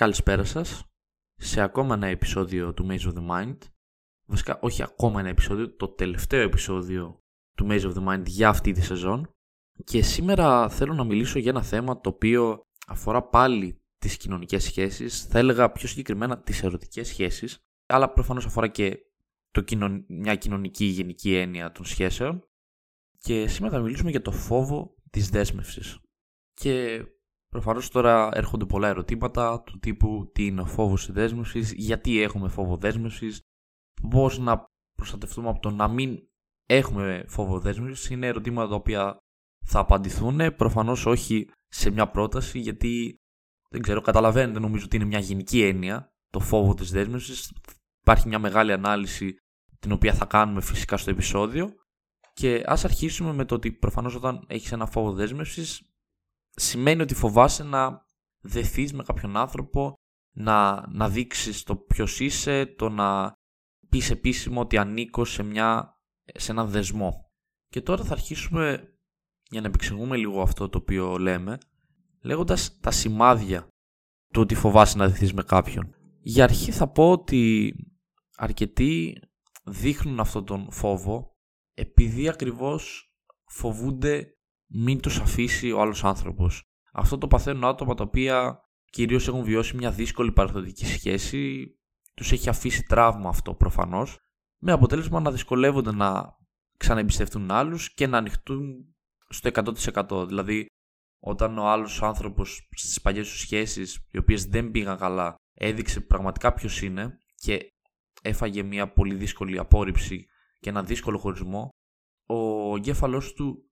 Καλησπέρα σας σε ακόμα ένα επεισόδιο του Maze of the Mind. Βασικά όχι ακόμα ένα επεισόδιο, το τελευταίο επεισόδιο του Maze of the Mind για αυτή τη σεζόν. Και σήμερα θέλω να μιλήσω για ένα θέμα το οποίο αφορά πάλι τις κοινωνικές σχέσεις, θα έλεγα πιο συγκεκριμένα τις ερωτικές σχέσεις, αλλά προφανώς αφορά και το μια κοινωνική γενική έννοια των σχέσεων. Και σήμερα θα μιλήσουμε για το φόβο της δέσμευσης. Και Προφανώς τώρα έρχονται πολλά ερωτήματα του τύπου τι είναι ο φόβος της δέσμευσης, γιατί έχουμε φόβο δέσμευσης, πώς να προστατευτούμε από το να μην έχουμε φόβο δέσμευσης. Είναι ερωτήματα τα οποία θα απαντηθούν. Προφανώς όχι σε μια πρόταση, γιατί δεν ξέρω, καταλαβαίνετε νομίζω ότι είναι μια γενική έννοια το φόβο της δέσμευσης. Υπάρχει μια μεγάλη ανάλυση την οποία θα κάνουμε φυσικά στο επεισόδιο. Και ας αρχίσουμε με το ότι προφανώς όταν έχεις ένα φόβο δέσμευσης σημαίνει ότι φοβάσαι να δεθείς με κάποιον άνθρωπο, να, να δείξεις το ποιος είσαι, το να πεις επίσημο ότι ανήκω σε, μια, σε έναν δεσμό. Και τώρα θα αρχίσουμε για να επεξηγούμε λίγο αυτό το οποίο λέμε, λέγοντας τα σημάδια του ότι φοβάσαι να δεθείς με κάποιον. Για αρχή θα πω ότι αρκετοί δείχνουν αυτόν τον φόβο επειδή ακριβώς φοβούνται μην τους αφήσει ο άλλος άνθρωπος. Αυτό το παθαίνουν άτομα τα οποία κυρίως έχουν βιώσει μια δύσκολη παραδοτική σχέση, τους έχει αφήσει τραύμα αυτό προφανώς, με αποτέλεσμα να δυσκολεύονται να ξαναεμπιστευτούν άλλους και να ανοιχτούν στο 100%. Δηλαδή, όταν ο άλλος άνθρωπος στις παλιές του σχέσεις, οι οποίες δεν πήγαν καλά, έδειξε πραγματικά ποιος είναι και έφαγε μια πολύ δύσκολη απόρριψη και ένα δύσκολο χωρισμό, ο εγκέφαλός του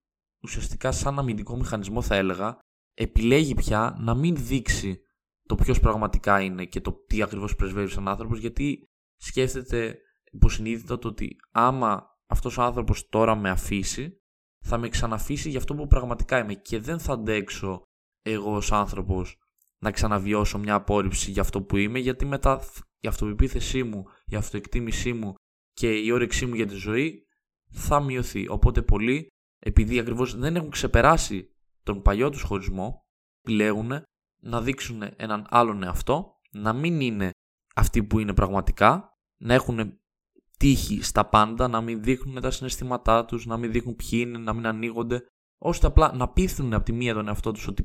ουσιαστικά σαν αμυντικό μηχανισμό θα έλεγα, επιλέγει πια να μην δείξει το ποιος πραγματικά είναι και το τι ακριβώς πρεσβεύει σαν άνθρωπος, γιατί σκέφτεται υποσυνείδητα το ότι άμα αυτός ο άνθρωπος τώρα με αφήσει, θα με ξαναφήσει για αυτό που πραγματικά είμαι και δεν θα αντέξω εγώ ως άνθρωπος να ξαναβιώσω μια απόρριψη για αυτό που είμαι, γιατί μετά η αυτοπεποίθησή μου, η αυτοεκτίμησή μου και η όρεξή μου για τη ζωή θα μειωθεί. Οπότε πολλοί επειδή ακριβώς δεν έχουν ξεπεράσει τον παλιό τους χωρισμό, επιλέγουν να δείξουν έναν άλλον εαυτό, να μην είναι αυτοί που είναι πραγματικά, να έχουν τύχη στα πάντα, να μην δείχνουν τα συναισθήματά τους, να μην δείχνουν ποιοι είναι, να μην ανοίγονται, ώστε απλά να πείθουν από τη μία τον εαυτό τους ότι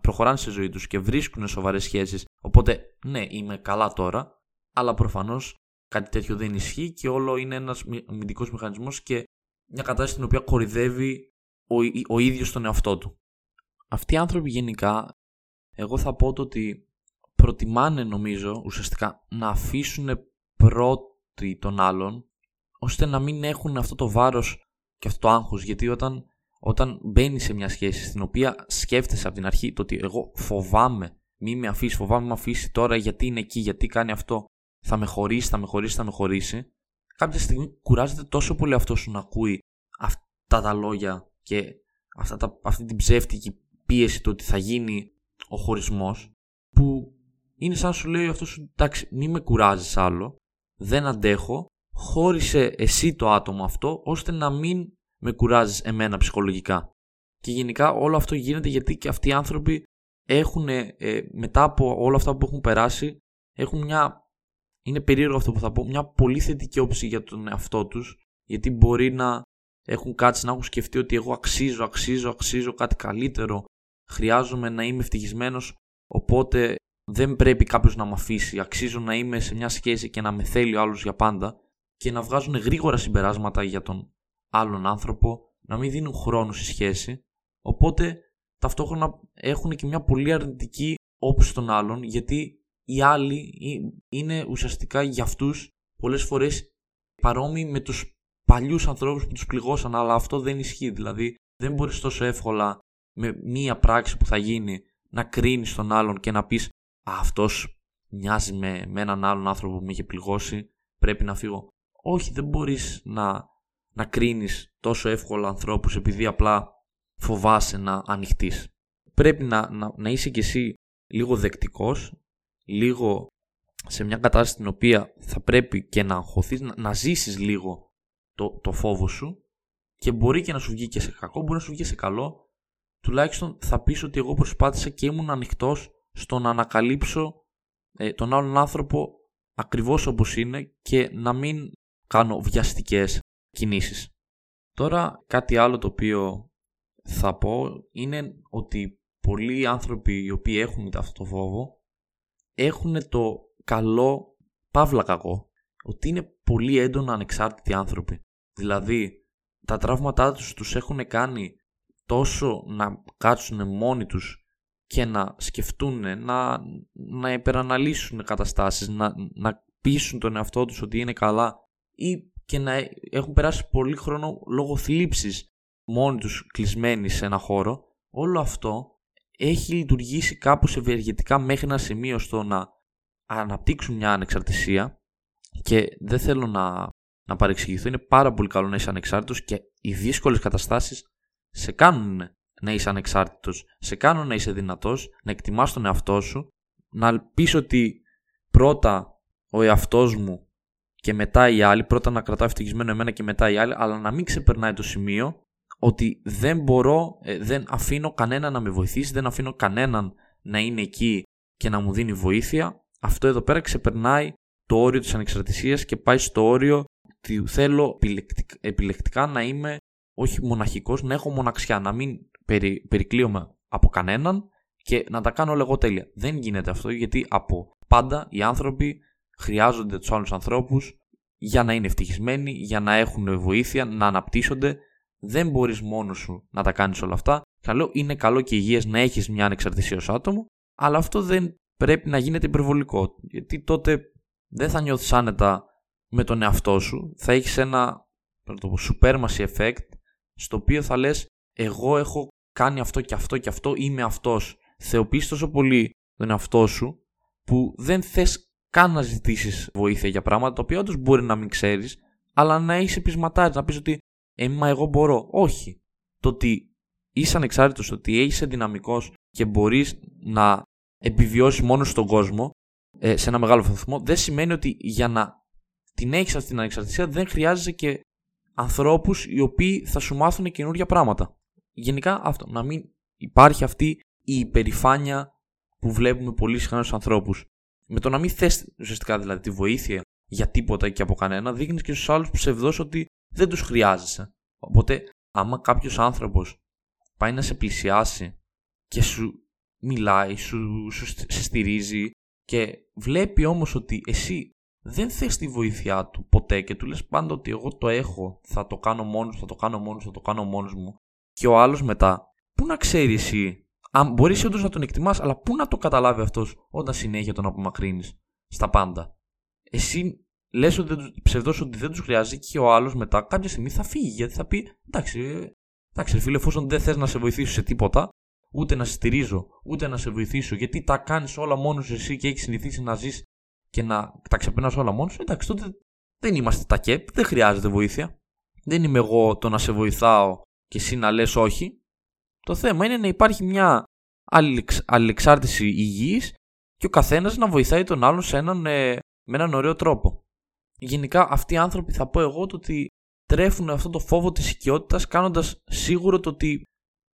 προχωράνε σε ζωή τους και βρίσκουν σοβαρές σχέσεις. Οπότε, ναι, είμαι καλά τώρα, αλλά προφανώς κάτι τέτοιο δεν ισχύει και όλο είναι ένας αμυντικός μηχανισμός και μια κατάσταση στην οποία κορυδεύει ο, ο ίδιος τον εαυτό του. Αυτοί οι άνθρωποι γενικά, εγώ θα πω το ότι προτιμάνε νομίζω ουσιαστικά να αφήσουν πρώτοι τον άλλον ώστε να μην έχουν αυτό το βάρος και αυτό το άγχος γιατί όταν, όταν μπαίνει σε μια σχέση στην οποία σκέφτεσαι από την αρχή το ότι εγώ φοβάμαι μη με αφήσεις, φοβάμαι με αφήσεις τώρα γιατί είναι εκεί, γιατί κάνει αυτό θα με χωρίσει, θα με χωρίσει, θα με χωρίσει κάποια στιγμή κουράζεται τόσο πολύ αυτός σου να ακούει αυτά τα λόγια και αυτά τα, αυτή την ψεύτικη πίεση το ότι θα γίνει ο χωρισμός που είναι σαν σου λέει αυτός σου εντάξει μη με κουράζεις άλλο δεν αντέχω χώρισε εσύ το άτομο αυτό ώστε να μην με κουράζεις εμένα ψυχολογικά και γενικά όλο αυτό γίνεται γιατί και αυτοί οι άνθρωποι έχουν ε, μετά από όλα αυτά που έχουν περάσει έχουν μια είναι περίεργο αυτό που θα πω, μια πολύ θετική όψη για τον εαυτό τους, γιατί μπορεί να έχουν κάτσει να έχουν σκεφτεί ότι εγώ αξίζω, αξίζω, αξίζω κάτι καλύτερο, χρειάζομαι να είμαι ευτυχισμένος, οπότε δεν πρέπει κάποιος να με αφήσει, αξίζω να είμαι σε μια σχέση και να με θέλει ο άλλος για πάντα και να βγάζουν γρήγορα συμπεράσματα για τον άλλον άνθρωπο, να μην δίνουν χρόνο στη σχέση, οπότε ταυτόχρονα έχουν και μια πολύ αρνητική όψη στον άλλον, γιατί οι άλλοι είναι ουσιαστικά για αυτούς πολλές φορές παρόμοιοι με τους παλιούς ανθρώπους που τους πληγώσαν, αλλά αυτό δεν ισχύει. Δηλαδή δεν μπορείς τόσο εύκολα με μία πράξη που θα γίνει να κρίνεις τον άλλον και να πεις Α, αυτός μοιάζει με, με έναν άλλον άνθρωπο που με είχε πληγώσει, πρέπει να φύγω. Όχι, δεν μπορείς να, να κρίνεις τόσο εύκολα ανθρώπους επειδή απλά φοβάσαι να ανοιχτείς. Πρέπει να, να, να είσαι κι εσύ λίγο δεκτικός λίγο σε μια κατάσταση στην οποία θα πρέπει και να αγχωθείς, να, να ζήσεις λίγο το, το φόβο σου και μπορεί και να σου βγει και σε κακό, μπορεί να σου βγει σε καλό, τουλάχιστον θα πεις ότι εγώ προσπάθησα και ήμουν ανοιχτός στο να ανακαλύψω ε, τον άλλον άνθρωπο ακριβώς όπως είναι και να μην κάνω βιαστικές κινήσεις. Τώρα κάτι άλλο το οποίο θα πω είναι ότι πολλοί άνθρωποι οι οποίοι έχουν αυτό το φόβο έχουν το καλό παύλα κακό ότι είναι πολύ έντονα ανεξάρτητοι άνθρωποι. Δηλαδή τα τραύματά τους τους έχουν κάνει τόσο να κάτσουν μόνοι τους και να σκεφτούν, να, να υπεραναλύσουν καταστάσεις, να, να πείσουν τον εαυτό τους ότι είναι καλά ή και να έχουν περάσει πολύ χρόνο λόγω θλίψης μόνοι τους κλεισμένοι σε ένα χώρο, όλο αυτό έχει λειτουργήσει κάπως ευεργετικά μέχρι ένα σημείο στο να αναπτύξουν μια ανεξαρτησία και δεν θέλω να, να παρεξηγηθώ, είναι πάρα πολύ καλό να είσαι ανεξάρτητος και οι δύσκολες καταστάσεις σε κάνουν να είσαι ανεξάρτητος, σε κάνουν να είσαι δυνατός, να εκτιμάς τον εαυτό σου, να πεις ότι πρώτα ο εαυτός μου και μετά οι άλλοι, πρώτα να κρατάω ευτυχισμένο εμένα και μετά οι άλλοι, αλλά να μην ξεπερνάει το σημείο ότι δεν μπορώ, ε, δεν αφήνω κανέναν να με βοηθήσει, δεν αφήνω κανέναν να είναι εκεί και να μου δίνει βοήθεια. Αυτό εδώ πέρα ξεπερνάει το όριο της ανεξαρτησίας και πάει στο όριο ότι θέλω επιλεκτικά να είμαι όχι μοναχικός, να έχω μοναξιά, να μην περι, περικλείομαι από κανέναν και να τα κάνω εγώ τέλεια. Δεν γίνεται αυτό γιατί από πάντα οι άνθρωποι χρειάζονται τους άλλους ανθρώπους για να είναι ευτυχισμένοι, για να έχουν βοήθεια, να αναπτύσσονται. Δεν μπορείς μόνος σου να τα κάνεις όλα αυτά. Καλό είναι καλό και υγιές να έχεις μια ανεξαρτησία ως άτομο, αλλά αυτό δεν πρέπει να γίνεται υπερβολικό. Γιατί τότε δεν θα νιώθεις άνετα με τον εαυτό σου. Θα έχεις ένα το supermacy effect στο οποίο θα λες εγώ έχω κάνει αυτό και αυτό και αυτό, είμαι αυτός. Θεοποιείς τόσο πολύ τον εαυτό σου που δεν θες καν να ζητήσεις βοήθεια για πράγματα τα οποία όντως μπορεί να μην ξέρεις, αλλά να είσαι πεισματάρι, να πεις ότι ε, μα εγώ μπορώ. Όχι. Το ότι είσαι ανεξάρτητος, το ότι είσαι δυναμικό και μπορείς να επιβιώσεις μόνος στον κόσμο ε, σε ένα μεγάλο βαθμό, δεν σημαίνει ότι για να την έχεις αυτή την ανεξαρτησία δεν χρειάζεσαι και ανθρώπους οι οποίοι θα σου μάθουν καινούργια πράγματα. Γενικά αυτό. Να μην υπάρχει αυτή η υπερηφάνεια που βλέπουμε πολύ συχνά στους ανθρώπους με το να μην θες ουσιαστικά δηλαδή τη βοήθεια για τίποτα και από κανένα, δείχνεις και στους άλλους ψευδό ότι δεν τους χρειάζεσαι. Οπότε, άμα κάποιος άνθρωπος πάει να σε πλησιάσει και σου μιλάει, σου, σου σε στηρίζει και βλέπει όμως ότι εσύ δεν θες τη βοήθειά του ποτέ και του λες πάντα ότι εγώ το έχω, θα το κάνω μόνος, θα το κάνω μόνος, θα το κάνω μόνος μου και ο άλλος μετά, πού να ξέρει εσύ αν μπορείς όντως να τον εκτιμάς, αλλά πού να το καταλάβει αυτός όταν συνέχεια τον απομακρύνεις στα πάντα. Εσύ λες ότι ψευδό ότι δεν τους χρειάζεται και ο άλλος μετά κάποια στιγμή θα φύγει γιατί θα πει εντάξει, ε, εντάξει φίλε, εφόσον δεν θες να σε βοηθήσω σε τίποτα, ούτε να σε στηρίζω, ούτε να σε βοηθήσω, γιατί τα κάνεις όλα μόνος εσύ και έχεις συνηθίσει να ζεις και να τα ξεπερνάς όλα μόνος εντάξει, τότε δεν είμαστε τα ΚΕΠ, δεν χρειάζεται βοήθεια. Δεν είμαι εγώ το να σε βοηθάω και εσύ να λες όχι. Το θέμα είναι να υπάρχει μια αλληλεξάρτηση υγιής και ο καθένας να βοηθάει τον άλλον σε έναν, ε, με έναν ωραίο τρόπο. Γενικά αυτοί οι άνθρωποι θα πω εγώ το ότι τρέφουν αυτό το φόβο της οικειότητας κάνοντας σίγουρο το ότι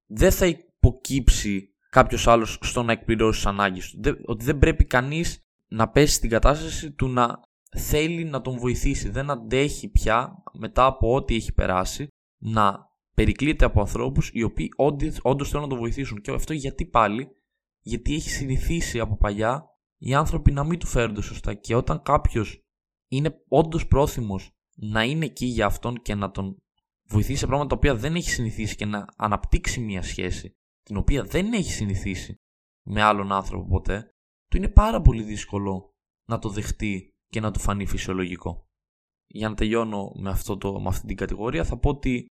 δεν θα υποκύψει κάποιος άλλος στο να εκπληρώσει τις ανάγκες του. Ότι δεν πρέπει κανείς να πέσει στην κατάσταση του να θέλει να τον βοηθήσει. Δεν αντέχει πια μετά από ό,τι έχει περάσει να περικλείεται από ανθρώπους οι οποίοι όντως θέλουν να το βοηθήσουν. Και αυτό γιατί πάλι, γιατί έχει συνηθίσει από παλιά οι άνθρωποι να μην του φέρονται σωστά. Και όταν κάποιος είναι όντως πρόθυμος να είναι εκεί για αυτόν και να τον βοηθήσει σε πράγματα τα οποία δεν έχει συνηθίσει και να αναπτύξει μια σχέση την οποία δεν έχει συνηθίσει με άλλον άνθρωπο ποτέ, του είναι πάρα πολύ δύσκολο να το δεχτεί και να του φανεί φυσιολογικό. Για να τελειώνω με, αυτό το, με αυτή την κατηγορία θα πω ότι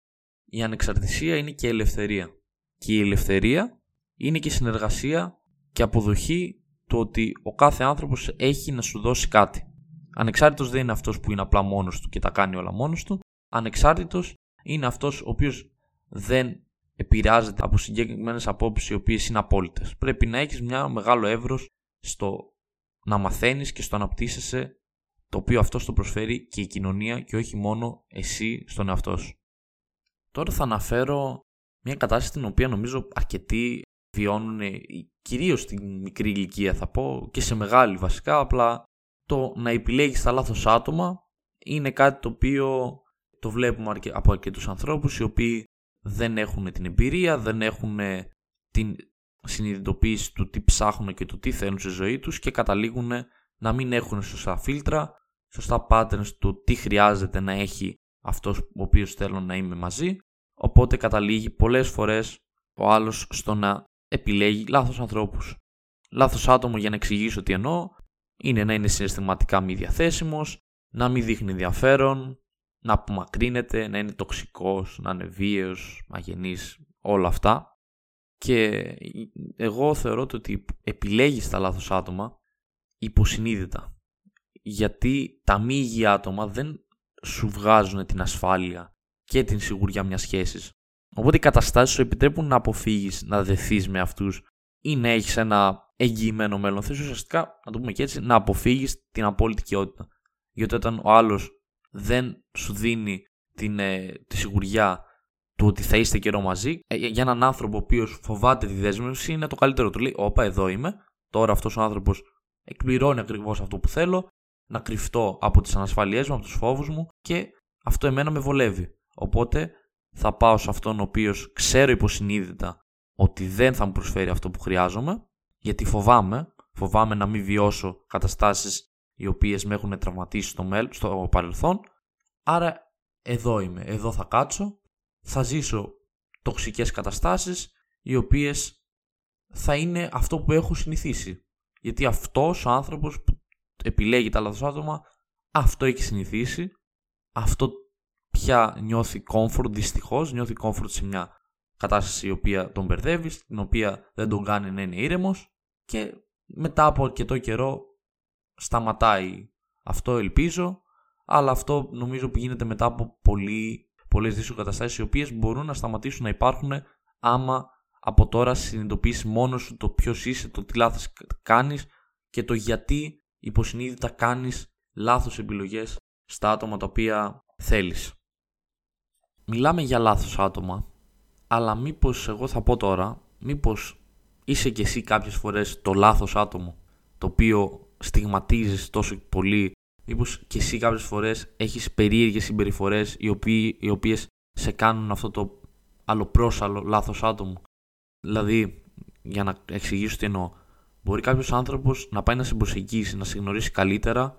η ανεξαρτησία είναι και ελευθερία. Και η ελευθερία είναι και συνεργασία και αποδοχή του ότι ο κάθε άνθρωπος έχει να σου δώσει κάτι. Ανεξάρτητος δεν είναι αυτός που είναι απλά μόνος του και τα κάνει όλα μόνος του. Ανεξάρτητος είναι αυτός ο οποίος δεν επηρεάζεται από συγκεκριμένες απόψεις οι οποίες είναι απόλυτες. Πρέπει να έχεις μια μεγάλο εύρος στο να μαθαίνεις και στο να αναπτύσσεσαι το οποίο αυτό το προσφέρει και η κοινωνία και όχι μόνο εσύ στον εαυτό σου. Τώρα θα αναφέρω μια κατάσταση την οποία νομίζω αρκετοί βιώνουν κυρίως στην μικρή ηλικία θα πω και σε μεγάλη βασικά απλά το να επιλέγεις τα λάθος άτομα είναι κάτι το οποίο το βλέπουμε από αρκετούς ανθρώπους οι οποίοι δεν έχουν την εμπειρία, δεν έχουν την συνειδητοποίηση του τι ψάχνουν και του τι θέλουν στη ζωή τους και καταλήγουν να μην έχουν σωστά φίλτρα, σωστά patterns του τι χρειάζεται να έχει αυτός ο οποίος θέλω να είμαι μαζί οπότε καταλήγει πολλές φορές ο άλλος στο να επιλέγει λάθος ανθρώπους. Λάθος άτομο για να εξηγήσω τι εννοώ είναι να είναι συναισθηματικά μη διαθέσιμος, να μην δείχνει ενδιαφέρον, να απομακρύνεται, να είναι τοξικός, να είναι βίαιος, αγενής, όλα αυτά. Και εγώ θεωρώ ότι επιλέγεις τα λάθος άτομα υποσυνείδητα. Γιατί τα μη υγιή άτομα δεν σου βγάζουν την ασφάλεια και την σιγουριά μιας σχέσης. Οπότε οι καταστάσεις σου επιτρέπουν να αποφύγεις να δεθείς με αυτούς ή να έχεις ένα εγγυημένο μέλλον. Θες ουσιαστικά, να το πούμε και έτσι, να αποφύγεις την απόλυτη κοιότητα. Γιατί όταν ο άλλος δεν σου δίνει την, ε, τη σιγουριά του ότι θα είστε καιρό μαζί, ε, για έναν άνθρωπο ο οποίος φοβάται τη δέσμευση είναι το καλύτερο. Του λέει: Όπα, εδώ είμαι. Τώρα αυτός ο άνθρωπος εκπληρώνει ακριβώς αυτό που θέλω, να κρυφτώ από τις ανασφαλιέ μου, από τους φόβους μου και αυτό εμένα με βολεύει. Οπότε θα πάω σε αυτόν ο οποίος ξέρω υποσυνείδητα ότι δεν θα μου προσφέρει αυτό που χρειάζομαι, γιατί φοβάμαι, φοβάμαι να μην βιώσω καταστάσεις οι οποίες με έχουν τραυματίσει στο, μέλλον, στο παρελθόν, άρα εδώ είμαι, εδώ θα κάτσω, θα ζήσω τοξικές καταστάσεις οι οποίες θα είναι αυτό που έχω συνηθίσει. Γιατί αυτός ο άνθρωπος που επιλέγει τα λάθος άτομα, αυτό έχει συνηθίσει, αυτό πια νιώθει comfort, δυστυχώς νιώθει comfort σε μια κατάσταση η οποία τον μπερδεύεις, την οποία δεν τον κάνει να είναι ήρεμος και μετά από αρκετό καιρό σταματάει. Αυτό ελπίζω, αλλά αυτό νομίζω που γίνεται μετά από πολύ, πολλές δύσκολες καταστάσεις οι οποίες μπορούν να σταματήσουν να υπάρχουν άμα από τώρα συνειδητοποιήσει μόνος σου το ποιος είσαι, το τι λάθος κάνεις και το γιατί υποσυνείδητα κάνεις λάθος επιλογές στα άτομα τα οποία θέλεις. Μιλάμε για λάθος άτομα, αλλά μήπως εγώ θα πω τώρα, μήπως είσαι κι εσύ κάποιες φορές το λάθος άτομο, το οποίο στιγματίζεις τόσο πολύ, μήπως κι εσύ κάποιες φορές έχεις περίεργες συμπεριφορές οι, οποίοι, οι οποίες σε κάνουν αυτό το αλλοπρόσαλο λάθος άτομο. Δηλαδή, για να εξηγήσω τι εννοώ, μπορεί κάποιος άνθρωπος να πάει να σε προσεγγίσει, να σε γνωρίσει καλύτερα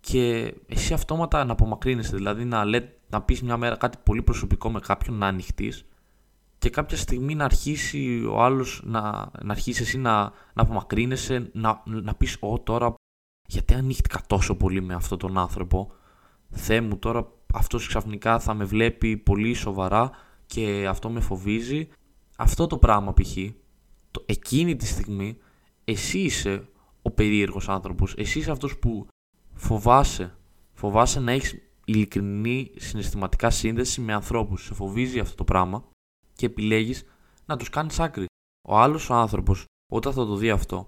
και εσύ αυτόματα να απομακρύνεσαι. Δηλαδή, να, λέ, να πεις μια μέρα κάτι πολύ προσωπικό με κάποιον, να ανοιχτείς και κάποια στιγμή να αρχίσει ο άλλος να, να αρχίσεις εσύ να, να απομακρύνεσαι, να, να πεις «Ω τώρα γιατί ανοίχτηκα τόσο πολύ με αυτόν τον άνθρωπο, Θεέ μου τώρα αυτός ξαφνικά θα με βλέπει πολύ σοβαρά και αυτό με φοβίζει». Αυτό το πράγμα π.χ. εκείνη τη στιγμή εσύ είσαι ο περίεργος άνθρωπος, εσύ είσαι αυτός που φοβάσαι, φοβάσαι να έχεις ειλικρινή συναισθηματικά σύνδεση με ανθρώπους, σε φοβίζει αυτό το πράγμα; Και επιλέγεις να τους κάνεις άκρη. Ο άλλος ο άνθρωπος, όταν θα το δει αυτό,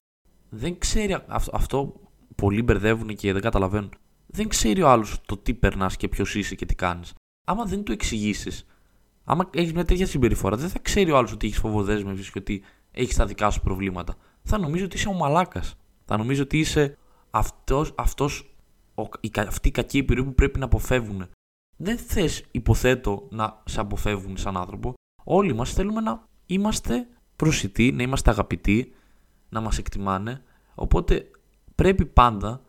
δεν ξέρει. Αυτό, αυτό πολλοί μπερδεύουν και δεν καταλαβαίνουν. Δεν ξέρει ο άλλος το τι περνάς και ποιος είσαι και τι κάνεις. Άμα δεν του εξηγήσεις, άμα έχεις μια τέτοια συμπεριφορά, δεν θα ξέρει ο άλλος ότι έχεις φοβοδέσμευση και ότι έχεις τα δικά σου προβλήματα. Θα νομίζει ότι είσαι ο μαλάκας. Θα νομίζει ότι είσαι αυτός, αυτός, ο, η, αυτή η κακή επιρροή που πρέπει να αποφεύγουν. Δεν θες, υποθέτω, να σε αποφεύγουν σαν άνθρωπο όλοι μας θέλουμε να είμαστε προσιτοί, να είμαστε αγαπητοί, να μας εκτιμάνε. Οπότε πρέπει πάντα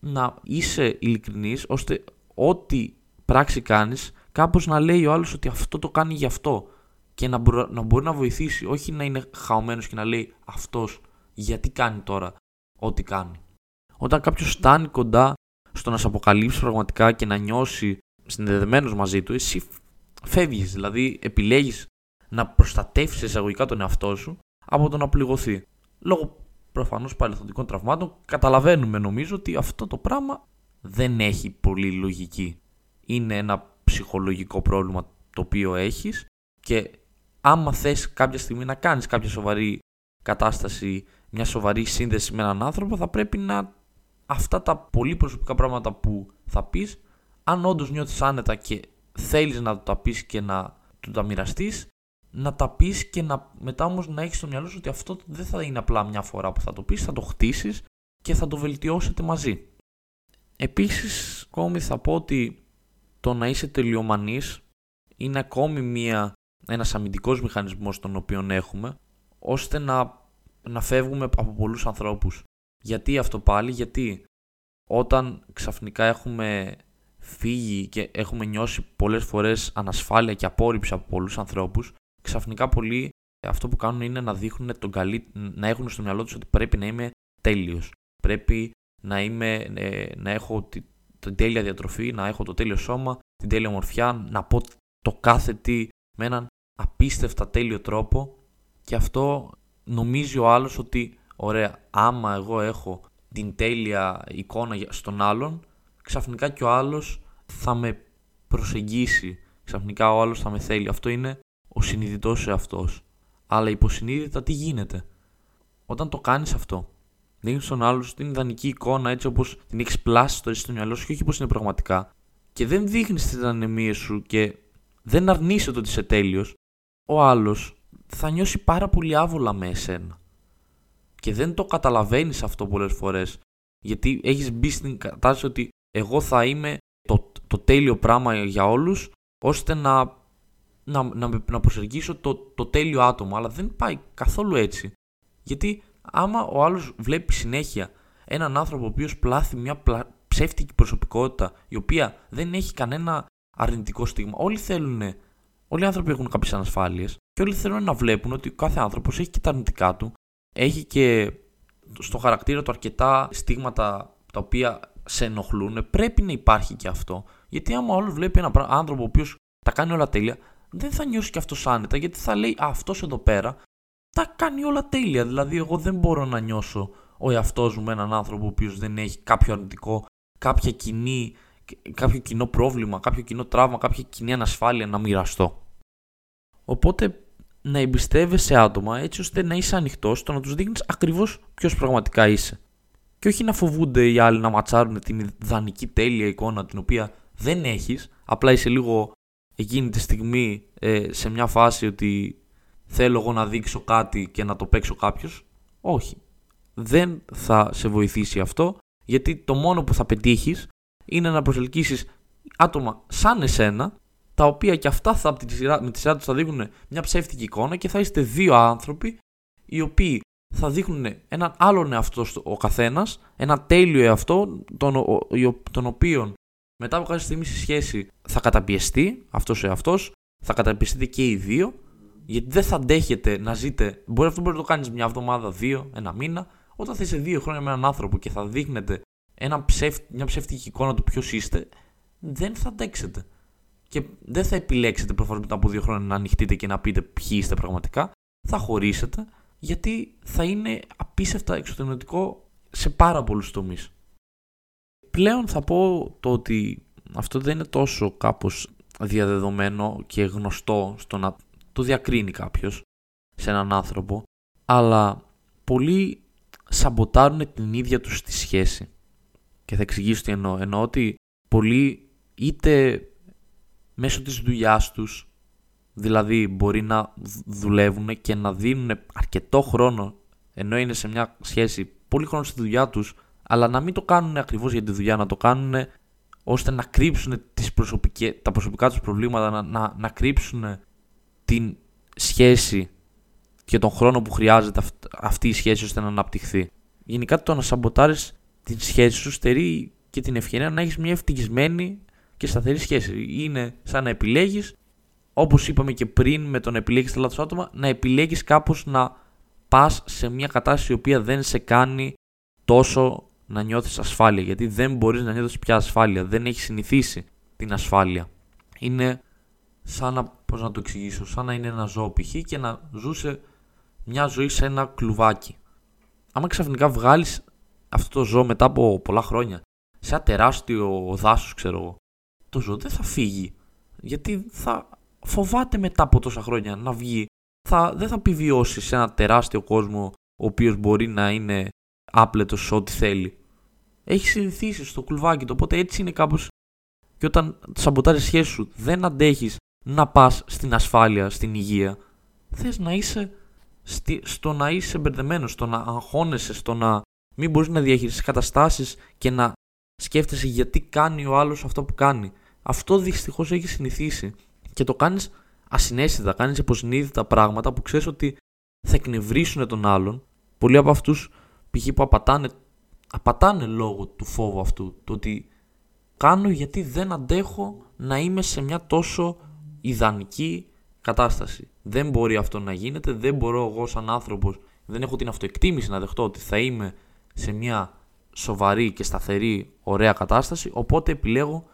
να είσαι ειλικρινής ώστε ό,τι πράξη κάνεις κάπως να λέει ο άλλος ότι αυτό το κάνει γι' αυτό και να, να μπορεί να βοηθήσει, όχι να είναι χαωμένος και να λέει αυτός γιατί κάνει τώρα ό,τι κάνει. Όταν κάποιος φτάνει κοντά στο να σε αποκαλύψει πραγματικά και να νιώσει συνδεδεμένος μαζί του, εσύ φεύγεις, δηλαδή επιλέγεις να προστατεύσεις εισαγωγικά τον εαυτό σου από το να πληγωθεί. Λόγω προφανώς παρελθοντικών τραυμάτων, καταλαβαίνουμε νομίζω ότι αυτό το πράγμα δεν έχει πολύ λογική. Είναι ένα ψυχολογικό πρόβλημα το οποίο έχεις και άμα θες κάποια στιγμή να κάνεις κάποια σοβαρή κατάσταση, μια σοβαρή σύνδεση με έναν άνθρωπο, θα πρέπει να αυτά τα πολύ προσωπικά πράγματα που θα πεις, αν όντως νιώθεις άνετα και θέλεις να τα πεις και να του τα μοιραστείς, να τα πεις και να, μετά όμως να έχεις στο μυαλό σου ότι αυτό δεν θα είναι απλά μια φορά που θα το πεις, θα το χτίσεις και θα το βελτιώσετε μαζί. Επίσης, ακόμη θα πω ότι το να είσαι τελειομανής είναι ακόμη μια, ένας αμυντικός μηχανισμός τον οποίο έχουμε ώστε να, να φεύγουμε από πολλούς ανθρώπους. Γιατί αυτό πάλι, γιατί όταν ξαφνικά έχουμε φύγει και έχουμε νιώσει πολλές φορές ανασφάλεια και απόρριψη από πολλούς ανθρώπους, ξαφνικά πολλοί αυτό που κάνουν είναι να δείχνουν τον καλή, να έχουν στο μυαλό τους ότι πρέπει να είμαι τέλειος. Πρέπει να, είμαι, ε, να έχω την τέλεια διατροφή, να έχω το τέλειο σώμα, την τέλεια μορφιά, να πω το κάθε τι με έναν απίστευτα τέλειο τρόπο και αυτό νομίζει ο άλλος ότι ωραία, άμα εγώ έχω την τέλεια εικόνα στον άλλον, ξαφνικά και ο άλλος θα με προσεγγίσει, ξαφνικά ο άλλος θα με θέλει. Αυτό είναι ο συνειδητός αυτός. Αλλά υποσυνείδητα τι γίνεται; Όταν το κάνεις αυτό, δίνεις στον άλλο την ιδανική εικόνα έτσι όπως την έχεις πλάσει στο, στο μυαλό σου και όχι όπως είναι πραγματικά, και δεν δείχνεις τις ανεμίες σου και δεν αρνείσαι το ότι είσαι τέλειος, ο άλλος θα νιώσει πάρα πολύ άβολα με εσένα. Και δεν το καταλαβαίνεις αυτό πολλές φορές. Γιατί έχεις μπει στην κατάσταση ότι εγώ θα είμαι το, το τέλειο πράγμα για όλους, ώστε να, να, να, να προσεγγίσω το, το τέλειο άτομο. Αλλά δεν πάει καθόλου έτσι. Γιατί άμα ο άλλος βλέπει συνέχεια έναν άνθρωπο ο οποίος πλάθει μια πλα... ψεύτικη προσωπικότητα η οποία δεν έχει κανένα αρνητικό στίγμα. Όλοι θέλουν, όλοι οι άνθρωποι έχουν κάποιες ανασφάλειες και όλοι θέλουν να βλέπουν ότι ο κάθε άνθρωπος έχει και τα αρνητικά του, έχει και στο χαρακτήρα του αρκετά στίγματα τα οποία σε ενοχλούν. Πρέπει να υπάρχει και αυτό. Γιατί άμα όλο βλέπει έναν άνθρωπο ο οποίος τα κάνει όλα τέλεια, δεν θα νιώσει και αυτός άνετα γιατί θα λέει Αυτός εδώ πέρα τα κάνει όλα τέλεια. Δηλαδή, εγώ δεν μπορώ να νιώσω ο εαυτός μου με έναν άνθρωπο ο οποίος δεν έχει κάποιο αρνητικό, κάποια κοινή, κάποιο κοινό πρόβλημα, κάποιο κοινό τραύμα, κάποια κοινή ανασφάλεια να μοιραστώ. Οπότε να εμπιστεύεσαι άτομα έτσι ώστε να είσαι ανοιχτός στο να τους δείχνεις ακριβώς ποιος πραγματικά είσαι. Και όχι να φοβούνται οι άλλοι να ματσάρουν την ιδανική τέλεια εικόνα την οποία δεν έχεις, απλά είσαι λίγο εκείνη τη στιγμή ε, σε μια φάση ότι θέλω εγώ να δείξω κάτι και να το παίξω κάποιος. Όχι. Δεν θα σε βοηθήσει αυτό γιατί το μόνο που θα πετύχεις είναι να προσελκύσεις άτομα σαν εσένα τα οποία και αυτά θα, με τη σειρά τους θα δείχνουν μια ψεύτικη εικόνα και θα είστε δύο άνθρωποι οι οποίοι θα δείχνουν έναν άλλον εαυτό ο καθένας, ένα τέλειο εαυτό, τον, τον οποίο μετά από κάποια στιγμή στη σχέση θα καταπιεστεί αυτός ο εαυτός, θα καταπιεστείτε και οι δύο γιατί δεν θα αντέχετε να ζείτε. Μπορεί αυτό μπορεί να το κάνεις μια εβδομάδα, δύο, ένα μήνα. Όταν θα είσαι δύο χρόνια με έναν άνθρωπο και θα δείχνετε ένα μια ψεύτικη εικόνα του ποιος είστε, δεν θα αντέξετε. Και δεν θα επιλέξετε προφανώς μετά από δύο χρόνια να ανοιχτείτε και να πείτε ποιοι είστε πραγματικά. Θα χωρίσετε γιατί θα είναι απίστευτα εξωτερικό σε πάρα πολλούς τομείς. Πλέον θα πω το ότι αυτό δεν είναι τόσο κάπως διαδεδομένο και γνωστό στο να το διακρίνει κάποιος σε έναν άνθρωπο, αλλά πολλοί σαμποτάρουν την ίδια τους τη σχέση. Και θα εξηγήσω τι εννοώ. Εννοώ ότι πολλοί είτε μέσω της δουλειάς τους, δηλαδή μπορεί να δουλεύουν και να δίνουν αρκετό χρόνο, ενώ είναι σε μια σχέση, πολύ χρόνο στη δουλειά τους, αλλά να μην το κάνουν ακριβώς για τη δουλειά, να το κάνουν ώστε να κρύψουν τις τα προσωπικά τους προβλήματα, να, να, να κρύψουν την σχέση και τον χρόνο που χρειάζεται αυτή η σχέση ώστε να αναπτυχθεί. Γενικά το να σαμποτάρεις την σχέση σου στερεί και την ευκαιρία να έχεις μια ευτυχισμένη και σταθερή σχέση. Είναι σαν να επιλέγεις, όπως είπαμε και πριν με το να επιλέγεις τα λάθος άτομα, να επιλέγεις κάπως να πας σε μια κατάσταση η οποία δεν σε κάνει τόσο να νιώθεις ασφάλεια. Γιατί δεν μπορείς να νιώθεις πια ασφάλεια. Δεν έχεις συνηθίσει την ασφάλεια. Είναι σαν να, πώς να το εξηγήσω, σαν να είναι ένα ζώο π.χ. και να ζούσε μια ζωή σε ένα κλουβάκι. Άμα ξαφνικά βγάλεις αυτό το ζώο μετά από πολλά χρόνια σε ένα τεράστιο δάσος, ξέρω εγώ, το ζώο δεν θα φύγει. Γιατί θα φοβάται μετά από τόσα χρόνια να βγει. Θα, δεν θα επιβιώσει σε ένα τεράστιο κόσμο ο οποίος μπορεί να είναι άπλετος σε ό,τι θέλει. Έχει συνηθίσει στο κουλβάκι του, οπότε έτσι είναι κάπως και όταν σαμποτάρεις σχέση σου δεν αντέχεις να πας στην ασφάλεια, στην υγεία, θες να είσαι στο να είσαι μπερδεμένος, στο να αγχώνεσαι, στο να μην μπορείς να διαχειριστείς καταστάσεις και να σκέφτεσαι γιατί κάνει ο άλλος αυτό που κάνει. Αυτό δυστυχώς έχει συνηθίσει και το κάνεις ασυναίσθητα, κάνεις υποσυνείδητα πράγματα που ξέρεις ότι θα εκνευρίσουν τον άλλον. Πολλοί από αυτούς π.χ. που απατάνε, απατάνε λόγω του φόβου αυτού. Το ότι κάνω γιατί δεν αντέχω να είμαι σε μια τόσο ιδανική κατάσταση. Δεν μπορεί αυτό να γίνεται, δεν μπορώ εγώ σαν άνθρωπος, δεν έχω την αυτοεκτίμηση να δεχτώ ότι θα είμαι σε μια σοβαρή και σταθερή ωραία κατάσταση, οπότε επιλέγω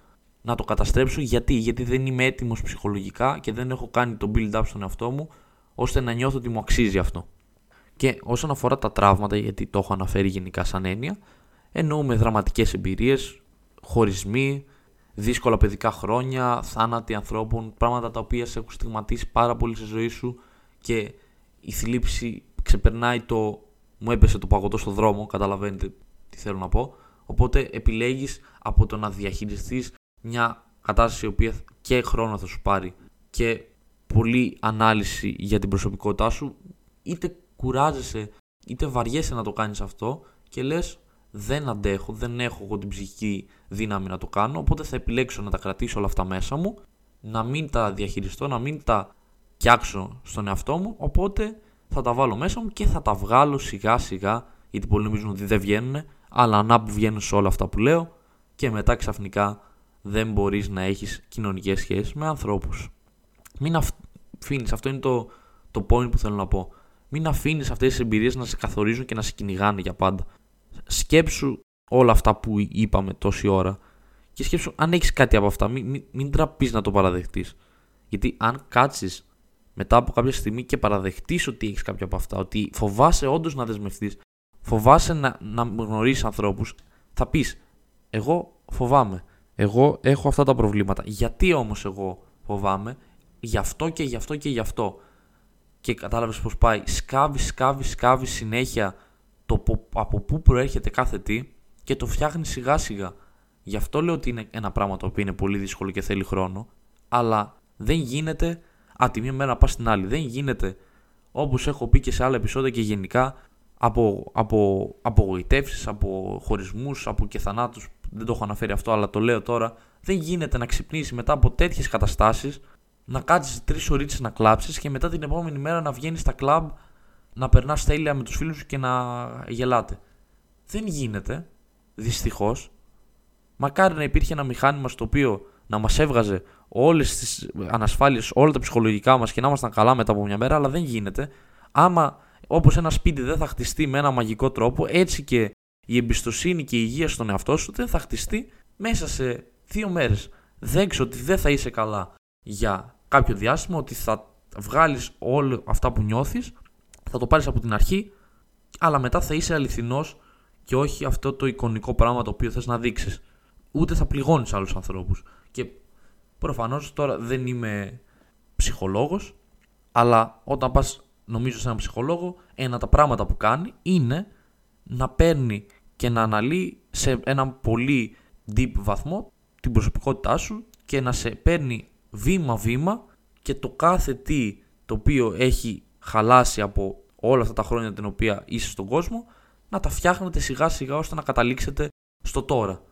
να το καταστρέψω γιατί, γιατί δεν είμαι έτοιμος ψυχολογικά και δεν έχω κάνει το build up στον εαυτό μου ώστε να νιώθω ότι μου αξίζει αυτό. Και όσον αφορά τα τραύματα, γιατί το έχω αναφέρει γενικά σαν έννοια, εννοούμε δραματικές εμπειρίες, χωρισμοί, δύσκολα παιδικά χρόνια, θάνατοι ανθρώπων, πράγματα τα οποία σε έχουν στιγματίσει πάρα πολύ στη ζωή σου και η θλίψη ξεπερνάει το μου έπεσε το παγωτό στο δρόμο, καταλαβαίνετε τι θέλω να πω. Οπότε επιλέγεις από το να διαχειριστείς μια κατάσταση η οποία και χρόνο θα σου πάρει και πολλή ανάλυση για την προσωπικότητά σου, είτε κουράζεσαι είτε βαριέσαι να το κάνεις αυτό και λες δεν αντέχω, δεν έχω εγώ την ψυχική δύναμη να το κάνω, οπότε θα επιλέξω να τα κρατήσω όλα αυτά μέσα μου, να μην τα διαχειριστώ, να μην τα φτιάξω στον εαυτό μου, οπότε θα τα βάλω μέσα μου και θα τα βγάλω σιγά σιγά, γιατί πολλοί νομίζουν ότι δεν βγαίνουν, αλλά να που βγαίνουν σε όλα αυτά που λέω και μετά ξαφνικά δεν μπορείς να έχεις κοινωνικές σχέσεις με ανθρώπους. Μην αφήνεις, αυτό είναι το, το point που θέλω να πω. Μην αφήνεις αυτές τις εμπειρίες να σε καθορίζουν και να σε κυνηγάνε για πάντα σκέψου όλα αυτά που είπαμε τόση ώρα και σκέψου αν έχεις κάτι από αυτά. Μην, μην, μην τραπείς να το παραδεχτείς. Γιατί αν κάτσεις μετά από κάποια στιγμή και παραδεχτείς ότι έχεις κάποια από αυτά, ότι φοβάσαι όντως να δεσμευτείς, φοβάσαι να, να γνωρίσεις ανθρώπους, θα πεις: Εγώ φοβάμαι. Εγώ έχω αυτά τα προβλήματα. Γιατί όμως εγώ φοβάμαι, γι' αυτό και γι' αυτό και γι' αυτό. Και κατάλαβες πώ πάει. Σκάβει, σκάβει, σκάβει συνέχεια το από πού προέρχεται κάθε τι και το φτιάχνει σιγά σιγά. Γι' αυτό λέω ότι είναι ένα πράγμα το οποίο είναι πολύ δύσκολο και θέλει χρόνο, αλλά δεν γίνεται από τη μία μέρα να πας στην άλλη. Δεν γίνεται όπως έχω πει και σε άλλα επεισόδια και γενικά από, από απογοητεύσεις, από χωρισμούς, από και θανάτους. Δεν το έχω αναφέρει αυτό, αλλά το λέω τώρα. Δεν γίνεται να ξυπνήσεις μετά από τέτοιες καταστάσεις, να κάτσεις τρεις ώρε να κλάψεις και μετά την επόμενη μέρα να βγαίνεις στα κλαμπ να περνάς τέλεια με τους φίλους σου και να γελάτε. Δεν γίνεται, δυστυχώς. Μακάρι να υπήρχε ένα μηχάνημα στο οποίο να μας έβγαζε όλες τις ανασφάλειες, όλα τα ψυχολογικά μας και να ήμασταν καλά μετά από μια μέρα, αλλά δεν γίνεται. Άμα όπως ένα σπίτι δεν θα χτιστεί με ένα μαγικό τρόπο, έτσι και η εμπιστοσύνη και η υγεία στον εαυτό σου δεν θα χτιστεί μέσα σε δύο μέρες. Δέξω ότι δεν θα είσαι καλά για κάποιο διάστημα, ότι θα βγάλεις όλα αυτά που νιώθεις θα το πάρεις από την αρχή, αλλά μετά θα είσαι αληθινός και όχι αυτό το εικονικό πράγμα το οποίο θες να δείξεις. Ούτε θα πληγώνεις άλλους ανθρώπους. Και προφανώς τώρα δεν είμαι ψυχολόγος, αλλά όταν πας, νομίζω, σε έναν ψυχολόγο, ένα από τα πράγματα που κάνει είναι να παίρνει και να αναλύει σε έναν πολύ deep βαθμό την προσωπικότητά σου και να σε παίρνει βήμα-βήμα και το κάθε τι το οποίο έχει χαλάσει από όλα αυτά τα χρόνια την οποία είσαι στον κόσμο, να τα φτιάχνετε σιγά σιγά ώστε να καταλήξετε στο τώρα.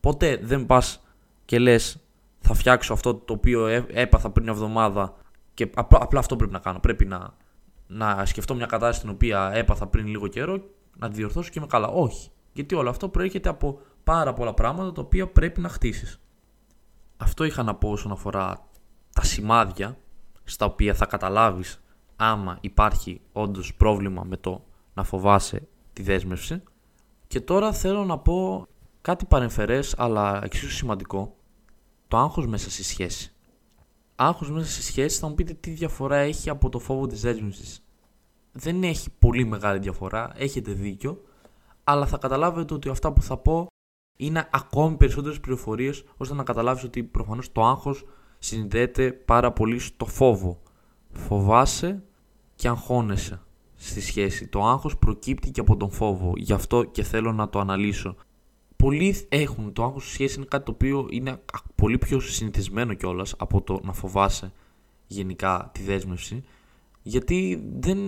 Ποτέ δεν πας και λες θα φτιάξω αυτό το οποίο έπαθα πριν μια εβδομάδα και απλά, απλά αυτό πρέπει να κάνω. Πρέπει να, να σκεφτώ μια κατάσταση την οποία έπαθα πριν λίγο καιρό, να τη διορθώσω και είμαι καλά. Όχι. Γιατί όλο αυτό προέρχεται από πάρα πολλά πράγματα τα οποία πρέπει να χτίσεις. Αυτό είχα να πω όσον αφορά τα σημάδια στα οποία θα καταλάβεις άμα υπάρχει όντως πρόβλημα με το να φοβάσαι τη δέσμευση. Και τώρα θέλω να πω κάτι παρεμφερές αλλά εξίσου σημαντικό. Το άγχος μέσα στη σχέση. Άγχος μέσα στη σχέση θα μου πείτε τι διαφορά έχει από το φόβο της δέσμευσης. Δεν έχει πολύ μεγάλη διαφορά, έχετε δίκιο, αλλά θα καταλάβετε ότι αυτά που θα πω είναι ακόμη περισσότερες πληροφορίες ώστε να καταλάβεις ότι προφανώς το άγχος συνδέεται πάρα πολύ στο φόβο. Φοβάσαι και αγχώνεσαι στη σχέση. Το άγχος προκύπτει και από τον φόβο. Γι' αυτό και θέλω να το αναλύσω. Πολλοί έχουν το άγχος στη σχέση είναι κάτι το οποίο είναι πολύ πιο συνηθισμένο κιόλας από το να φοβάσαι γενικά τη δέσμευση. Γιατί δεν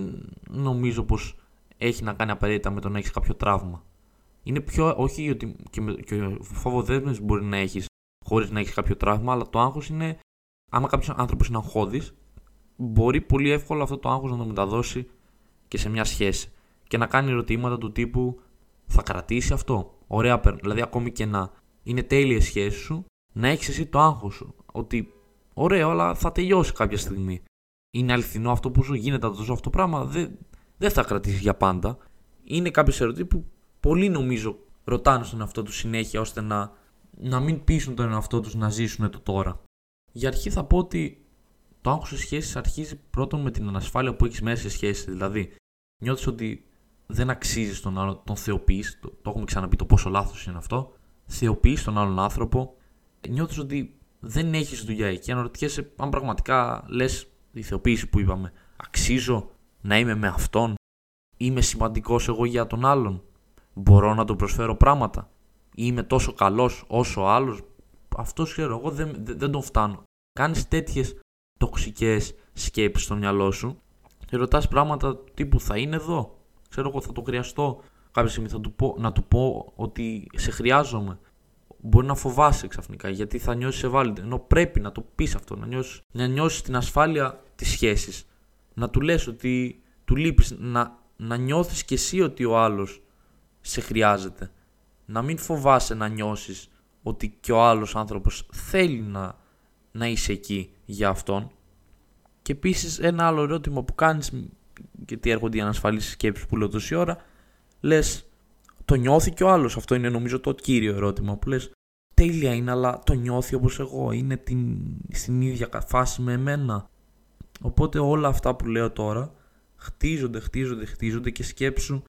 νομίζω πως έχει να κάνει απαραίτητα με το να έχεις κάποιο τραύμα. Είναι πιο, όχι ότι και, με, και φόβο δέσμευση μπορεί να έχεις χωρίς να έχεις κάποιο τραύμα, αλλά το άγχος είναι, άμα κάποιος άνθρωπος είναι αγχώδης, μπορεί πολύ εύκολα αυτό το άγχος να το μεταδώσει και σε μια σχέση. Και να κάνει ερωτήματα του τύπου θα κρατήσει αυτό; Ωραία, δηλαδή ακόμη και να είναι τέλεια σχέση σου, να έχεις εσύ το άγχος σου. Ότι ωραία, αλλά θα τελειώσει κάποια στιγμή. Είναι αληθινό αυτό που σου γίνεται αυτό το πράγμα; Δεν, δεν θα κρατήσεις για πάντα. Είναι κάποιες ερωτήσεις που πολλοί νομίζω ρωτάνε στον εαυτό τους συνέχεια ώστε να, να μην πείσουν τον εαυτό τους να ζήσουν το τώρα. Για αρχή θα πω ότι το άγχο σε σχέσεις αρχίζει πρώτον με την ανασφάλεια που έχεις μέσα σε σχέση. Δηλαδή, νιώθεις ότι δεν αξίζεις τον άλλο, τον θεοποιείς. Το, το έχουμε ξαναπεί το πόσο λάθος είναι αυτό. Θεοποιείς τον άλλον άνθρωπο. Νιώθεις ότι δεν έχεις δουλειά εκεί. Αναρωτιέσαι αν πραγματικά λες η θεοποίηση που είπαμε. Αξίζω να είμαι με αυτόν. Είμαι σημαντικός εγώ για τον άλλον. Μπορώ να του προσφέρω πράγματα. Είμαι τόσο καλός όσο ο άλλος. Αυτός ξέρω εγώ δεν, δεν, δεν τον φτάνω. Κάνεις τέτοιες τοξικές σκέψεις στο μυαλό σου και ρωτάς πράγματα τύπου θα είναι εδώ; Ξέρω εγώ θα το χρειαστώ. Κάποια στιγμή θα του πω, να του πω ότι σε χρειάζομαι. Μπορεί να φοβάσαι ξαφνικά γιατί θα νιώσεις ευάλωτη. Ενώ πρέπει να το πεις αυτό, να νιώσεις να νιώσεις την ασφάλεια της σχέσης. Να του λες ότι του λείπεις, να, να νιώθεις κι εσύ ότι ο άλλος σε χρειάζεται. Να μην φοβάσαι να νιώσεις ότι και ο άλλος άνθρωπος θέλει να, να είσαι εκεί για αυτόν. Και επίσης ένα άλλο ερώτημα που κάνεις, γιατί έρχονται οι ανασφαλείς σκέψεις που λέω τόση ώρα, λες το νιώθει και ο άλλος. Αυτό είναι νομίζω το κύριο ερώτημα που λες τέλεια είναι αλλά το νιώθει όπως εγώ, είναι την, στην ίδια φάση με εμένα. Οπότε όλα αυτά που λέω τώρα χτίζονται, χτίζονται, χτίζονται και σκέψου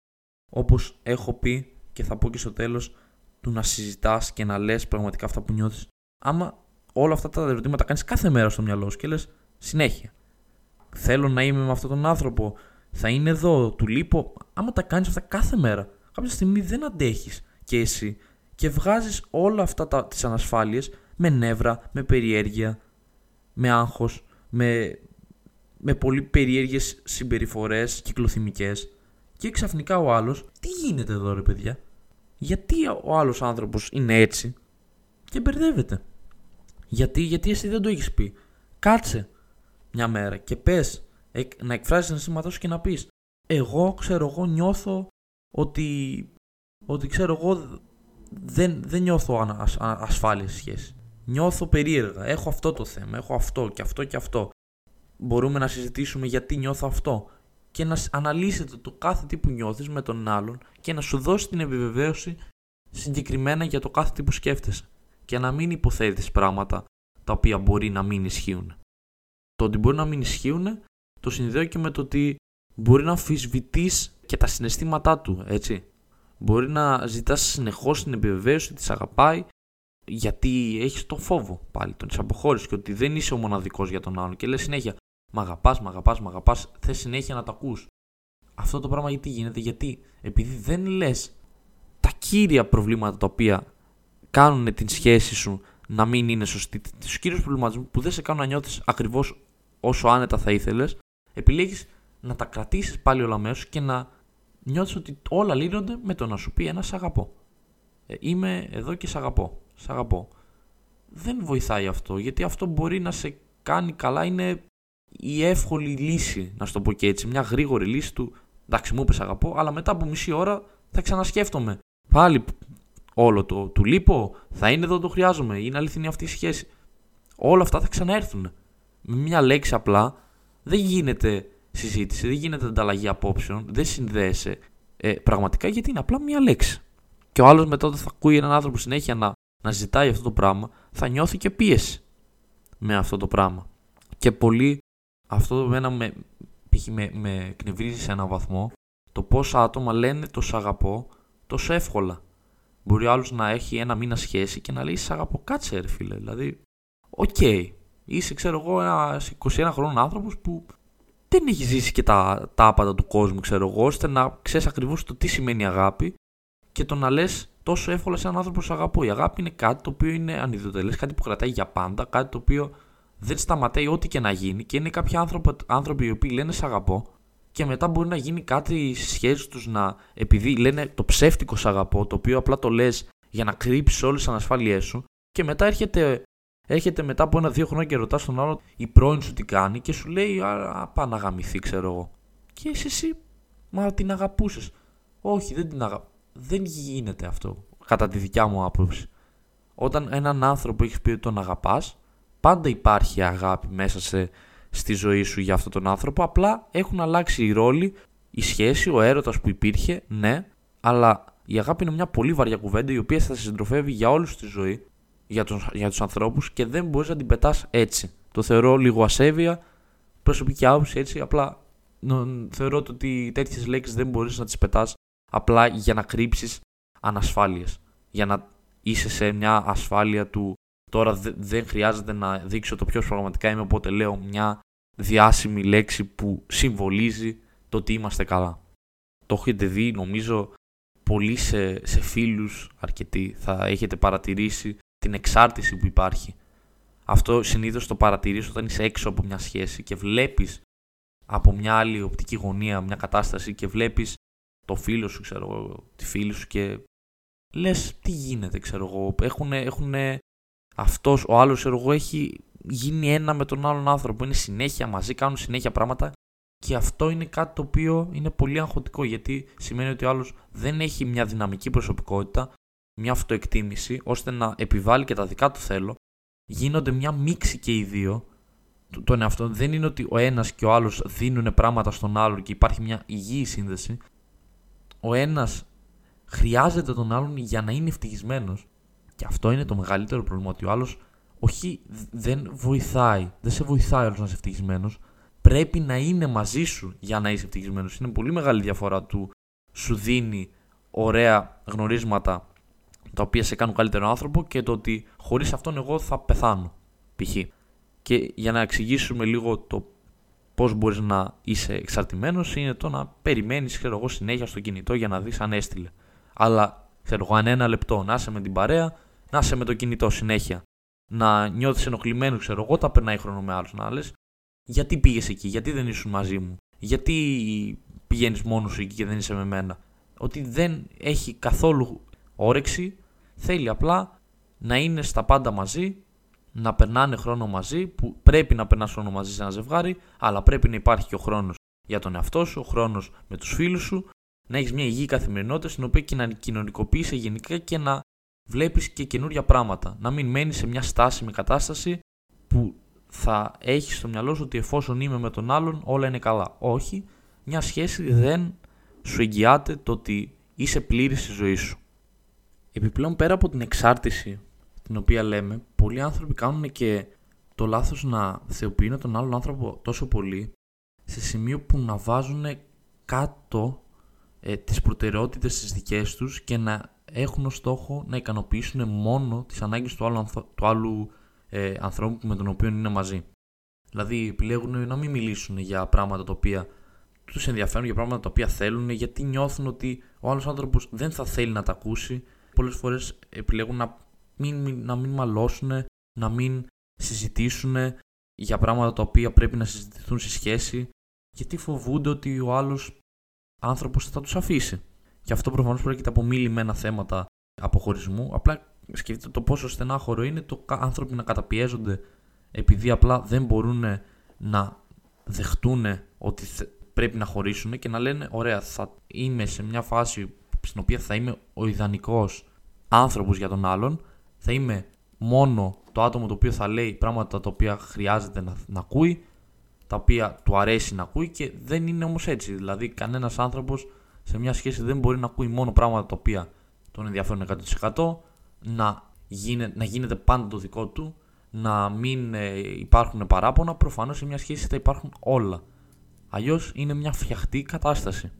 όπως έχω πει και θα πω και στο τέλος του να συζητάς και να λες πραγματικά αυτά που νιώθεις. Άμα όλα αυτά τα ερωτήματα κάνεις κάθε μέρα στο μυαλό σου και λες συνέχεια. Θέλω να είμαι με αυτόν τον άνθρωπο. Θα είναι εδώ, του λείπω. Άμα τα κάνεις αυτά κάθε μέρα, κάποια στιγμή δεν αντέχεις και εσύ και βγάζεις όλα αυτά τα, τις ανασφάλειες με νεύρα, με περιέργεια, με άγχος, με, με πολύ περίεργες συμπεριφορές κυκλοθυμικές και ξαφνικά ο άλλος, τι γίνεται εδώ ρε παιδιά, γιατί ο άλλος άνθρωπος είναι έτσι; Και μπερδεύεται. Γιατί, γιατί εσύ δεν το έχεις πει; Κάτσε μια μέρα και πες, να εκφράσεις ένα σήματό σου και να πεις εγώ ξέρω εγώ νιώθω ότι, ότι ξέρω εγώ δεν, δεν νιώθω ασφάλεια στη σχέση. Νιώθω περίεργα. Έχω αυτό το θέμα. Έχω αυτό και αυτό και αυτό. Μπορούμε να συζητήσουμε γιατί νιώθω αυτό. Και να αναλύσετε το κάθε τι που νιώθεις με τον άλλον και να σου δώσει την επιβεβαίωση συγκεκριμένα για το κάθε τι που σκέφτεσαι. Και να μην υποθέτεις πράγματα τα οποία μπορεί να μην ισχύουν. Το ότι μπορεί να μην ισχύουν το συνδέω και με το ότι μπορεί να αμφισβητείς και τα συναισθήματά του, έτσι. Μπορεί να ζητάς συνεχώς την επιβεβαίωση ότι σε αγαπάει γιατί έχεις το φόβο πάλι, τον της αποχώρησης και ότι δεν είσαι ο μοναδικός για τον άλλον και λες συνέχεια Μ' αγαπάς, μ' αγαπάς, μ' αγαπάς, θες συνέχεια να το ακούς. Αυτό το πράγμα γιατί γίνεται, γιατί επειδή δεν λες τα κύρια προβλήματα τα οποία κάνουν την σχέση σου να μην είναι σωστή, τους κύριους προβληματισμούς που δεν σε κάνουν να νιώθεις ακριβώς όσο άνετα θα ήθελες, επιλέγεις να τα κρατήσεις πάλι όλα μέσα και να νιώθεις ότι όλα λύνονται με το να σου πει ένας σ' αγαπώ. Ε, είμαι εδώ και σ' αγαπώ. Σ' αγαπώ. Δεν βοηθάει αυτό, γιατί αυτό μπορεί να σε κάνει καλά, είναι η εύκολη λύση, να σου το πω και έτσι. Μια γρήγορη λύση του. Εντάξει, μου είπες αγαπώ, αλλά μετά από μισή ώρα θα ξανασκέφτομαι. Πάλι όλο το του λείπω, θα είναι εδώ το χρειάζομαι, είναι αληθινή αυτή η σχέση. Όλα αυτά θα ξαναέρθουν. Με μια λέξη απλά δεν γίνεται συζήτηση, δεν γίνεται ανταλλαγή απόψεων, δεν συνδέεσαι ε, πραγματικά γιατί είναι απλά μια λέξη. Και ο άλλος μετά όταν θα ακούει έναν άνθρωπο συνέχεια να, να ζητάει αυτό το πράγμα, θα νιώθει και πίεση με αυτό το πράγμα. Και πολλοί αυτό εμένα με, με, με εκνευρίζει σε έναν βαθμό το πόσα άτομα λένε το σ' αγαπώ τόσο εύκολα. Μπορεί άλλος να έχει ένα μήνα σχέση και να λέει σ' αγαπώ, κάτσε ρε φίλε. Δηλαδή, OK, okay. είσαι ξέρω εγώ ένας 21χρονος άνθρωπος που δεν έχει ζήσει και τα, τα άπατα του κόσμου, ξέρω εγώ, ώστε να ξέρεις ακριβώς το τι σημαίνει αγάπη και το να λες τόσο εύκολα σε έναν άνθρωπο σ' αγαπώ. Η αγάπη είναι κάτι το οποίο είναι ανιδιοτελές, κάτι που κρατάει για πάντα, κάτι το οποίο δεν σταματάει ό,τι και να γίνει και είναι κάποιοι άνθρωποι, άνθρωποι οι οποίοι λένε Σ' αγαπώ και μετά μπορεί να γίνει κάτι στις σχέσεις τους να. επειδή λένε το ψεύτικο Σ' αγαπώ, το οποίο απλά το λες για να κρύψεις όλες τις ανασφάλειές σου και μετά έρχεται, έρχεται μετά από ένα-δύο χρόνια και ρωτάς τον άλλο η πρώην σου τι κάνει και σου λέει Α, πά να γαμηθεί, ξέρω εγώ. Και εσύ, εσύ μα την αγαπούσες. Όχι, δεν την αγαπώ. Δεν γίνεται αυτό, κατά τη δικιά μου άποψη. Όταν έναν άνθρωπο έχεις πει ότι τον αγαπάς, πάντα υπάρχει αγάπη μέσα σε, στη ζωή σου για αυτόν τον άνθρωπο. Απλά έχουν αλλάξει οι ρόλοι, η σχέση, ο έρωτας που υπήρχε, ναι, αλλά η αγάπη είναι μια πολύ βαριά κουβέντα η οποία θα σε συντροφεύει για όλη τη ζωή, για, τον, για τους ανθρώπους και δεν μπορείς να την πετάς έτσι. Το θεωρώ λίγο ασέβεια, προσωπική άποψη έτσι. Απλά θεωρώ ότι τέτοιες λέξεις δεν μπορείς να τις πετάς απλά για να κρύψεις ανασφάλειες. Για να είσαι σε μια ασφάλεια του τώρα δεν χρειάζεται να δείξω το ποιος πραγματικά είμαι, οπότε λέω μια διάσημη λέξη που συμβολίζει το ότι είμαστε καλά. Το έχετε δει νομίζω πολλοί σε, σε φίλους αρκετοί θα έχετε παρατηρήσει την εξάρτηση που υπάρχει. Αυτό συνήθως το παρατηρείς όταν είσαι έξω από μια σχέση και βλέπεις από μια άλλη οπτική γωνία μια κατάσταση και βλέπεις το φίλο σου, ξέρω εγώ, τη φίλη σου και λες τι γίνεται, ξέρω εγώ. Έχουν, έχουν αυτός, ο άλλος, ξέρω εγώ, έχει γίνει ένα με τον άλλον άνθρωπο. Είναι συνέχεια μαζί, κάνουν συνέχεια πράγματα και αυτό είναι κάτι το οποίο είναι πολύ αγχωτικό γιατί σημαίνει ότι ο άλλος δεν έχει μια δυναμική προσωπικότητα, μια αυτοεκτίμηση, ώστε να επιβάλλει και τα δικά του θέλω. Γίνονται μια μίξη και οι δύο τον εαυτό. Δεν είναι ότι ο ένας και ο άλλος δίνουν πράγματα στον άλλο και υπάρχει μια υγιή σύνδεση ο ένας χρειάζεται τον άλλον για να είναι ευτυχισμένος. Και αυτό είναι το μεγαλύτερο πρόβλημα. Ότι ο άλλος όχι δεν βοηθάει, δεν σε βοηθάει όλος να είσαι ευτυχισμένος. Πρέπει να είναι μαζί σου για να είσαι ευτυχισμένος. Είναι πολύ μεγάλη διαφορά του σου δίνει ωραία γνωρίσματα τα οποία σε κάνουν καλύτερο άνθρωπο και το ότι χωρίς αυτόν εγώ θα πεθάνω. Π.χ. Και για να εξηγήσουμε λίγο το πώς μπορείς να είσαι εξαρτημένος είναι το να περιμένεις, ξέρω εγώ, συνέχεια στο κινητό για να δεις αν έστειλε. Αλλά, ξέρω εγώ, αν ένα λεπτό να είσαι με την παρέα, να είσαι με το κινητό συνέχεια. Να νιώθεις ενοχλημένος, ξέρω εγώ, τα περνάει χρόνο με άλλους. Να λε, γιατί πήγες εκεί, γιατί δεν ήσουν μαζί μου, γιατί πηγαίνεις μόνος σου εκεί και δεν είσαι με μένα. Ότι δεν έχει καθόλου όρεξη, θέλει απλά να είναι στα πάντα μαζί να περνάνε χρόνο μαζί, που πρέπει να περνάς χρόνο μαζί σε ένα ζευγάρι, αλλά πρέπει να υπάρχει και ο χρόνος για τον εαυτό σου, ο χρόνος με τους φίλους σου, να έχεις μια υγιή καθημερινότητα στην οποία και να κοινωνικοποιήσει γενικά και να βλέπεις και καινούρια πράγματα. Να μην μένεις σε μια στάσιμη κατάσταση που θα έχεις στο μυαλό σου ότι εφόσον είμαι με τον άλλον όλα είναι καλά. Όχι, μια σχέση δεν σου εγγυάται το ότι είσαι πλήρης στη ζωή σου. Επιπλέον πέρα από την εξάρτηση την οποία λέμε, πολλοί άνθρωποι κάνουν και το λάθος να θεοποιούν τον άλλον άνθρωπο τόσο πολύ σε σημείο που να βάζουν κάτω ε, τις προτεραιότητες τις δικές τους και να έχουν ως στόχο να ικανοποιήσουν μόνο τις ανάγκες του άλλου, του άλλου ε, ανθρώπου με τον οποίο είναι μαζί. Δηλαδή επιλέγουν να μην μιλήσουν για πράγματα τα οποία τους ενδιαφέρουν, για πράγματα τα οποία θέλουν, γιατί νιώθουν ότι ο άλλος άνθρωπος δεν θα θέλει να τα ακούσει. Πολλές φορές επιλέγουν να μην, να μην μαλώσουν, να μην συζητήσουν για πράγματα τα οποία πρέπει να συζητηθούν στη σχέση, γιατί φοβούνται ότι ο άλλος άνθρωπος θα τους αφήσει. Και αυτό προφανώς πρόκειται από μη λυμμένα θέματα αποχωρισμού. Απλά σκεφτείτε το πόσο στενάχωρο είναι το άνθρωποι να καταπιέζονται επειδή απλά δεν μπορούν να δεχτούν ότι πρέπει να χωρίσουν και να λένε ωραία θα είμαι σε μια φάση στην οποία θα είμαι ο ιδανικός άνθρωπος για τον άλλον θα είμαι μόνο το άτομο το οποίο θα λέει πράγματα τα οποία χρειάζεται να, να ακούει, τα οποία του αρέσει να ακούει και δεν είναι όμως έτσι. Δηλαδή κανένας άνθρωπος σε μια σχέση δεν μπορεί να ακούει μόνο πράγματα τα οποία τον ενδιαφέρουν 100% να, γίνε, να γίνεται πάντα το δικό του, να μην ε, υπάρχουν παράπονα, προφανώς σε μια σχέση θα υπάρχουν όλα. Αλλιώς είναι μια φτιαχτή κατάσταση.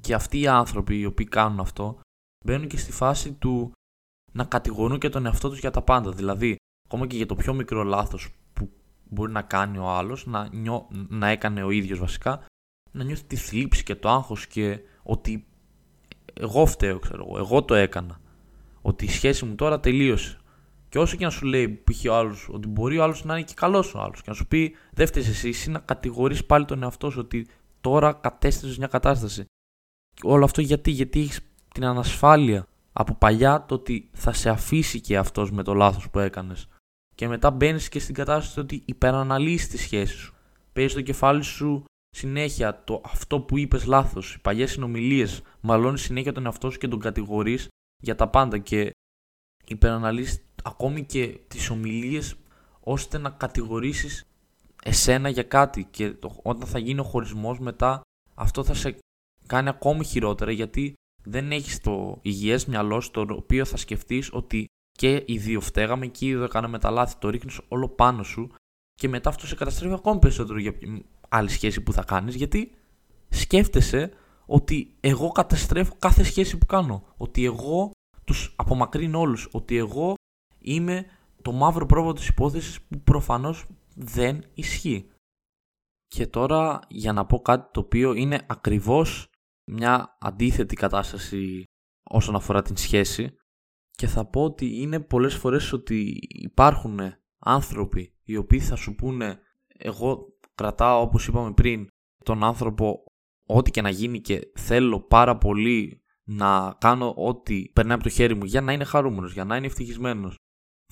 Και αυτοί οι άνθρωποι οι οποίοι κάνουν αυτό μπαίνουν και στη φάση του να κατηγορούν και τον εαυτό τους για τα πάντα. Δηλαδή, ακόμα και για το πιο μικρό λάθος που μπορεί να κάνει ο άλλος, να, να έκανε ο ίδιος βασικά, να νιώθει τη θλίψη και το άγχος και ότι εγώ φταίω, ξέρω εγώ, εγώ το έκανα. Ότι η σχέση μου τώρα τελείωσε. Και όσο και να σου λέει π.χ. ο άλλος ότι μπορεί ο άλλος να είναι και καλός ο άλλος και να σου πει δεν φταίεις εσύ, εσύ να κατηγορείς πάλι τον εαυτό σου ότι τώρα κατέστησε μια κατάσταση. Και όλο αυτό γιατί, γιατί έχεις την ανασφάλεια από παλιά το ότι θα σε αφήσει και αυτός με το λάθος που έκανες. Και μετά μπαίνεις και στην κατάσταση ότι υπεραναλύσει τη σχέση σου. Παίζει το κεφάλι σου συνέχεια το αυτό που είπες λάθος, οι παλιές συνομιλίες. Μαλώνεις συνέχεια τον εαυτό σου και τον κατηγορείς για τα πάντα. Και υπεραναλύσεις ακόμη και τις ομιλίες ώστε να κατηγορήσεις εσένα για κάτι. Και όταν θα γίνει ο χωρισμός μετά, αυτό θα σε κάνει ακόμη χειρότερα γιατί δεν έχεις το υγιές μυαλό στο οποίο θα σκεφτείς ότι και οι δύο φταίγαμε και οι δύο κάναμε τα λάθη. Το ρίχνεις όλο πάνω σου και μετά αυτό σε καταστρέφει ακόμη περισσότερο για άλλη σχέση που θα κάνεις γιατί σκέφτεσαι ότι εγώ καταστρέφω κάθε σχέση που κάνω. Ότι εγώ τους απομακρύνω όλους. Ότι εγώ είμαι το μαύρο πρόβατο της υπόθεσης που προφανώς δεν ισχύει. Και τώρα για να πω κάτι το οποίο είναι ακριβώς μια αντίθετη κατάσταση όσον αφορά την σχέση και θα πω ότι είναι πολλές φορές ότι υπάρχουν άνθρωποι οι οποίοι θα σου πούνε εγώ κρατάω όπως είπαμε πριν τον άνθρωπο ό,τι και να γίνει και θέλω πάρα πολύ να κάνω ό,τι περνάει από το χέρι μου για να είναι χαρούμενος, για να είναι ευτυχισμένος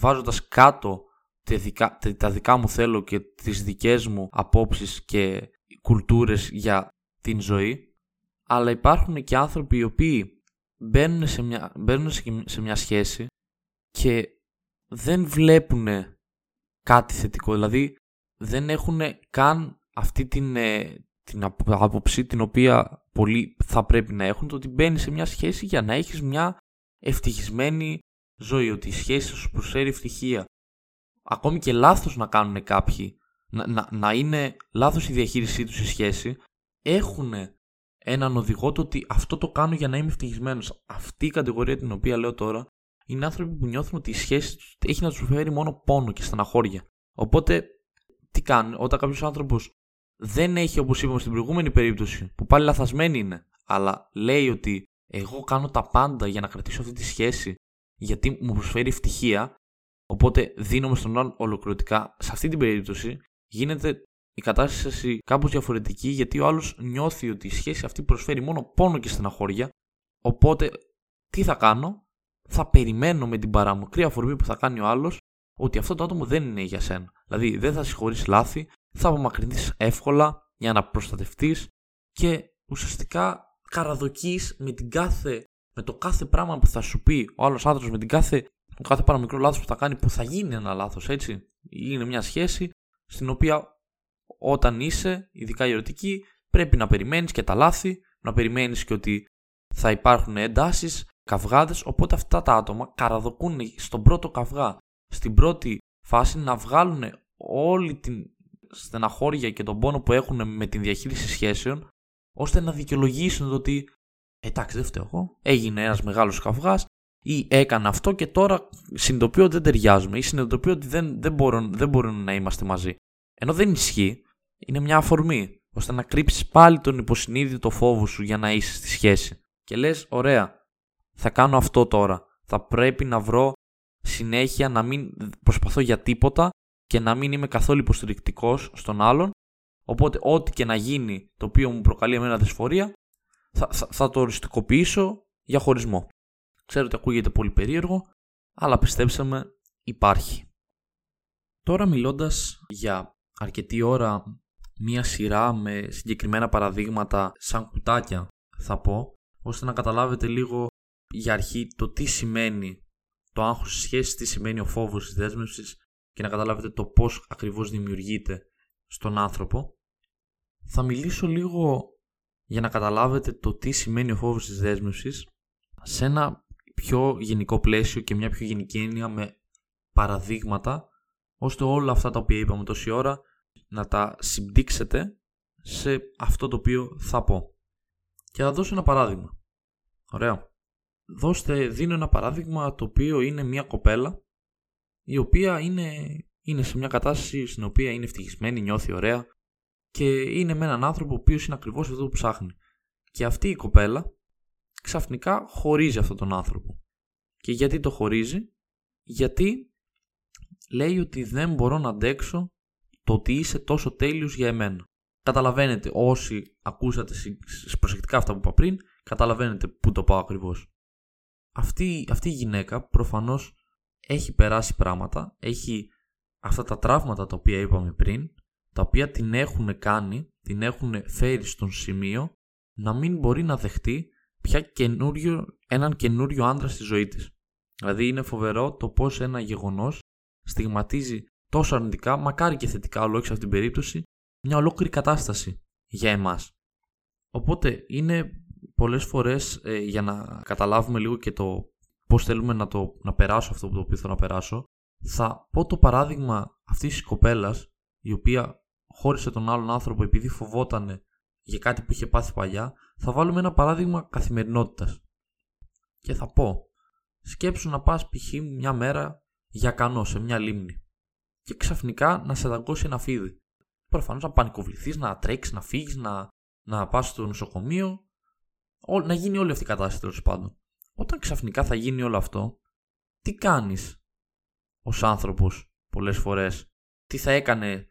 βάζοντας κάτω τα δικά, τα δικά μου θέλω και τις δικές μου απόψεις και κουλτούρες για την ζωή αλλά υπάρχουν και άνθρωποι οι οποίοι μπαίνουν σε μια, μπαίνουν σε μια σχέση και δεν βλέπουν κάτι θετικό. Δηλαδή δεν έχουν καν αυτή την, ε, την άποψη την οποία πολλοί θα πρέπει να έχουν το ότι μπαίνει σε μια σχέση για να έχεις μια ευτυχισμένη ζωή. Ότι η σχέση σου προσφέρει ευτυχία. Ακόμη και λάθος να κάνουν κάποιοι, να, να, να είναι λάθος η διαχείρισή τους στη σχέση, έχουν έναν οδηγό το ότι αυτό το κάνω για να είμαι ευτυχισμένος. Αυτή η κατηγορία την οποία λέω τώρα είναι άνθρωποι που νιώθουν ότι η σχέση τους έχει να τους φέρει μόνο πόνο και στεναχώρια. Οπότε, τι κάνουν, όταν κάποιος άνθρωπος δεν έχει, όπως είπαμε στην προηγούμενη περίπτωση, που πάλι λαθασμένη είναι, αλλά λέει ότι εγώ κάνω τα πάντα για να κρατήσω αυτή τη σχέση, γιατί μου προσφέρει ευτυχία, οπότε δίνομαι στον άλλον ολοκληρωτικά. Σε αυτή την περίπτωση γίνεται η κατάσταση κάπως διαφορετική γιατί ο άλλος νιώθει ότι η σχέση αυτή προσφέρει μόνο πόνο και στεναχώρια. Οπότε, τι θα κάνω, θα περιμένω με την παραμικρή αφορμή που θα κάνει ο άλλος ότι αυτό το άτομο δεν είναι για σένα. Δηλαδή, δεν θα συγχωρήσει λάθη, θα απομακρυνθείς εύκολα για να προστατευτείς και ουσιαστικά καραδοκείς με, με το κάθε πράγμα που θα σου πει ο άλλος άνθρωπος, με την κάθε, το κάθε παραμικρό λάθος που θα κάνει, που θα γίνει ένα λάθος, έτσι. Είναι μια σχέση στην οποία όταν είσαι, ειδικά η ερωτική, πρέπει να περιμένεις και τα λάθη, να περιμένεις και ότι θα υπάρχουν εντάσεις, καυγάδες, οπότε αυτά τα άτομα καραδοκούν στον πρώτο καυγά, στην πρώτη φάση να βγάλουν όλη την στεναχώρια και τον πόνο που έχουν με την διαχείριση σχέσεων, ώστε να δικαιολογήσουν το ότι εντάξει δεν φταίω εγώ, έγινε ένας μεγάλος καυγάς ή έκανα αυτό και τώρα συνειδητοποιώ ότι δεν ταιριάζουμε ή συνειδητοποιώ ότι δεν, δεν, μπορούν, δεν μπορούν να είμαστε μαζί. Ενώ δεν ισχύει, είναι μια αφορμή, ώστε να κρύψεις πάλι τον υποσυνείδητο φόβο σου για να είσαι στη σχέση. Και λες, ωραία, θα κάνω αυτό τώρα. Θα πρέπει να βρω συνέχεια να μην προσπαθώ για τίποτα και να μην είμαι καθόλου υποστηρικτικός στον άλλον. Οπότε, ό,τι και να γίνει το οποίο μου προκαλεί εμένα δυσφορία, θα, θα, θα το οριστικοποιήσω για χωρισμό. Ξέρω ότι ακούγεται πολύ περίεργο, αλλά πιστέψτε με, υπάρχει. Τώρα μιλώντας για αρκετή ώρα μία σειρά με συγκεκριμένα παραδείγματα σαν κουτάκια θα πω, ώστε να καταλάβετε λίγο για αρχή το τι σημαίνει το άγχος της σχέσης, τι σημαίνει ο φόβος της δέσμευσης και να καταλάβετε το πώς ακριβώς δημιουργείται στον άνθρωπο. Θα μιλήσω λίγο για να καταλάβετε το τι σημαίνει ο φόβος της δέσμευσης σε ένα πιο γενικό πλαίσιο και μια πιο γενική έννοια με παραδείγματα ώστε όλα αυτά τα οποία είπαμε τόση ώρα να τα συμπτύξετε σε αυτό το οποίο θα πω. Και θα δώσω ένα παράδειγμα. Ωραία. Δώστε, δίνω ένα παράδειγμα το οποίο είναι μια κοπέλα η οποία είναι, είναι σε μια κατάσταση στην οποία είναι ευτυχισμένη, νιώθει ωραία και είναι με έναν άνθρωπο ο οποίος είναι ακριβώς αυτό που ψάχνει. Και αυτή η κοπέλα ξαφνικά χωρίζει αυτόν τον άνθρωπο. Και γιατί το χωρίζει; Γιατί λέει ότι δεν μπορώ να αντέξω το ότι είσαι τόσο τέλειος για εμένα. Καταλαβαίνετε όσοι ακούσατε προσεκτικά αυτά που είπα πριν, καταλαβαίνετε πού το πάω ακριβώς. Αυτή, αυτή η γυναίκα προφανώς έχει περάσει πράγματα, έχει αυτά τα τραύματα τα οποία είπαμε πριν, τα οποία την έχουν κάνει, την έχουν φέρει στον σημείο να μην μπορεί να δεχτεί πια καινούριο, έναν καινούριο άντρα στη ζωή της. Δηλαδή είναι φοβερό το πώς ένα γεγονός στιγματίζει τόσο αρνητικά, μακάρι και θετικά, αλλά όχι σε αυτήν την περίπτωση, μια ολόκληρη κατάσταση για εμάς. Οπότε είναι πολλές φορές ε, για να καταλάβουμε λίγο και το πώς θέλουμε να, το, να περάσω αυτό που το οποίο θέλω να περάσω, θα πω το παράδειγμα αυτής της κοπέλας η οποία χώρισε τον άλλον άνθρωπο επειδή φοβόταν για κάτι που είχε πάθει παλιά, θα βάλουμε ένα παράδειγμα καθημερινότητας. Και θα πω, σκέψου να πας π.χ. μια μέρα για κανό σε μια λίμνη και ξαφνικά να σε δαγκώσει ένα φίδι. Προφανώς να πανικοβληθείς, να τρέξεις, να φύγεις, να, να πας στο νοσοκομείο, να γίνει όλη αυτή η κατάσταση τέλος πάντων. Όταν ξαφνικά θα γίνει όλο αυτό, τι κάνεις ως άνθρωπος πολλές φορές, τι θα έκανε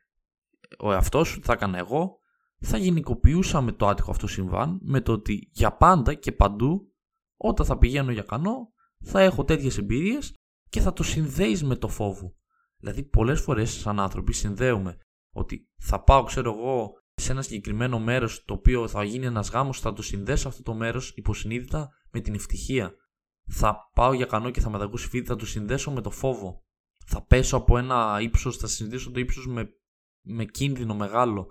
ο εαυτός σου, τι θα έκανα εγώ, θα γενικοποιούσαμε το άτυχο αυτό συμβάν με το ότι για πάντα και παντού όταν θα πηγαίνω για κανό θα έχω τέτοιες εμπειρίες και θα το συνδέεις με το φόβο. Δηλαδή πολλές φορές σαν άνθρωποι συνδέουμε ότι θα πάω ξέρω εγώ σε ένα συγκεκριμένο μέρος το οποίο θα γίνει ένας γάμος θα το συνδέσω αυτό το μέρος υποσυνείδητα με την ευτυχία. Θα πάω για κανό και θα μετακούσει φίδι θα το συνδέσω με το φόβο. Θα πέσω από ένα ύψος, θα συνδέσω το ύψος με, με κίνδυνο μεγάλο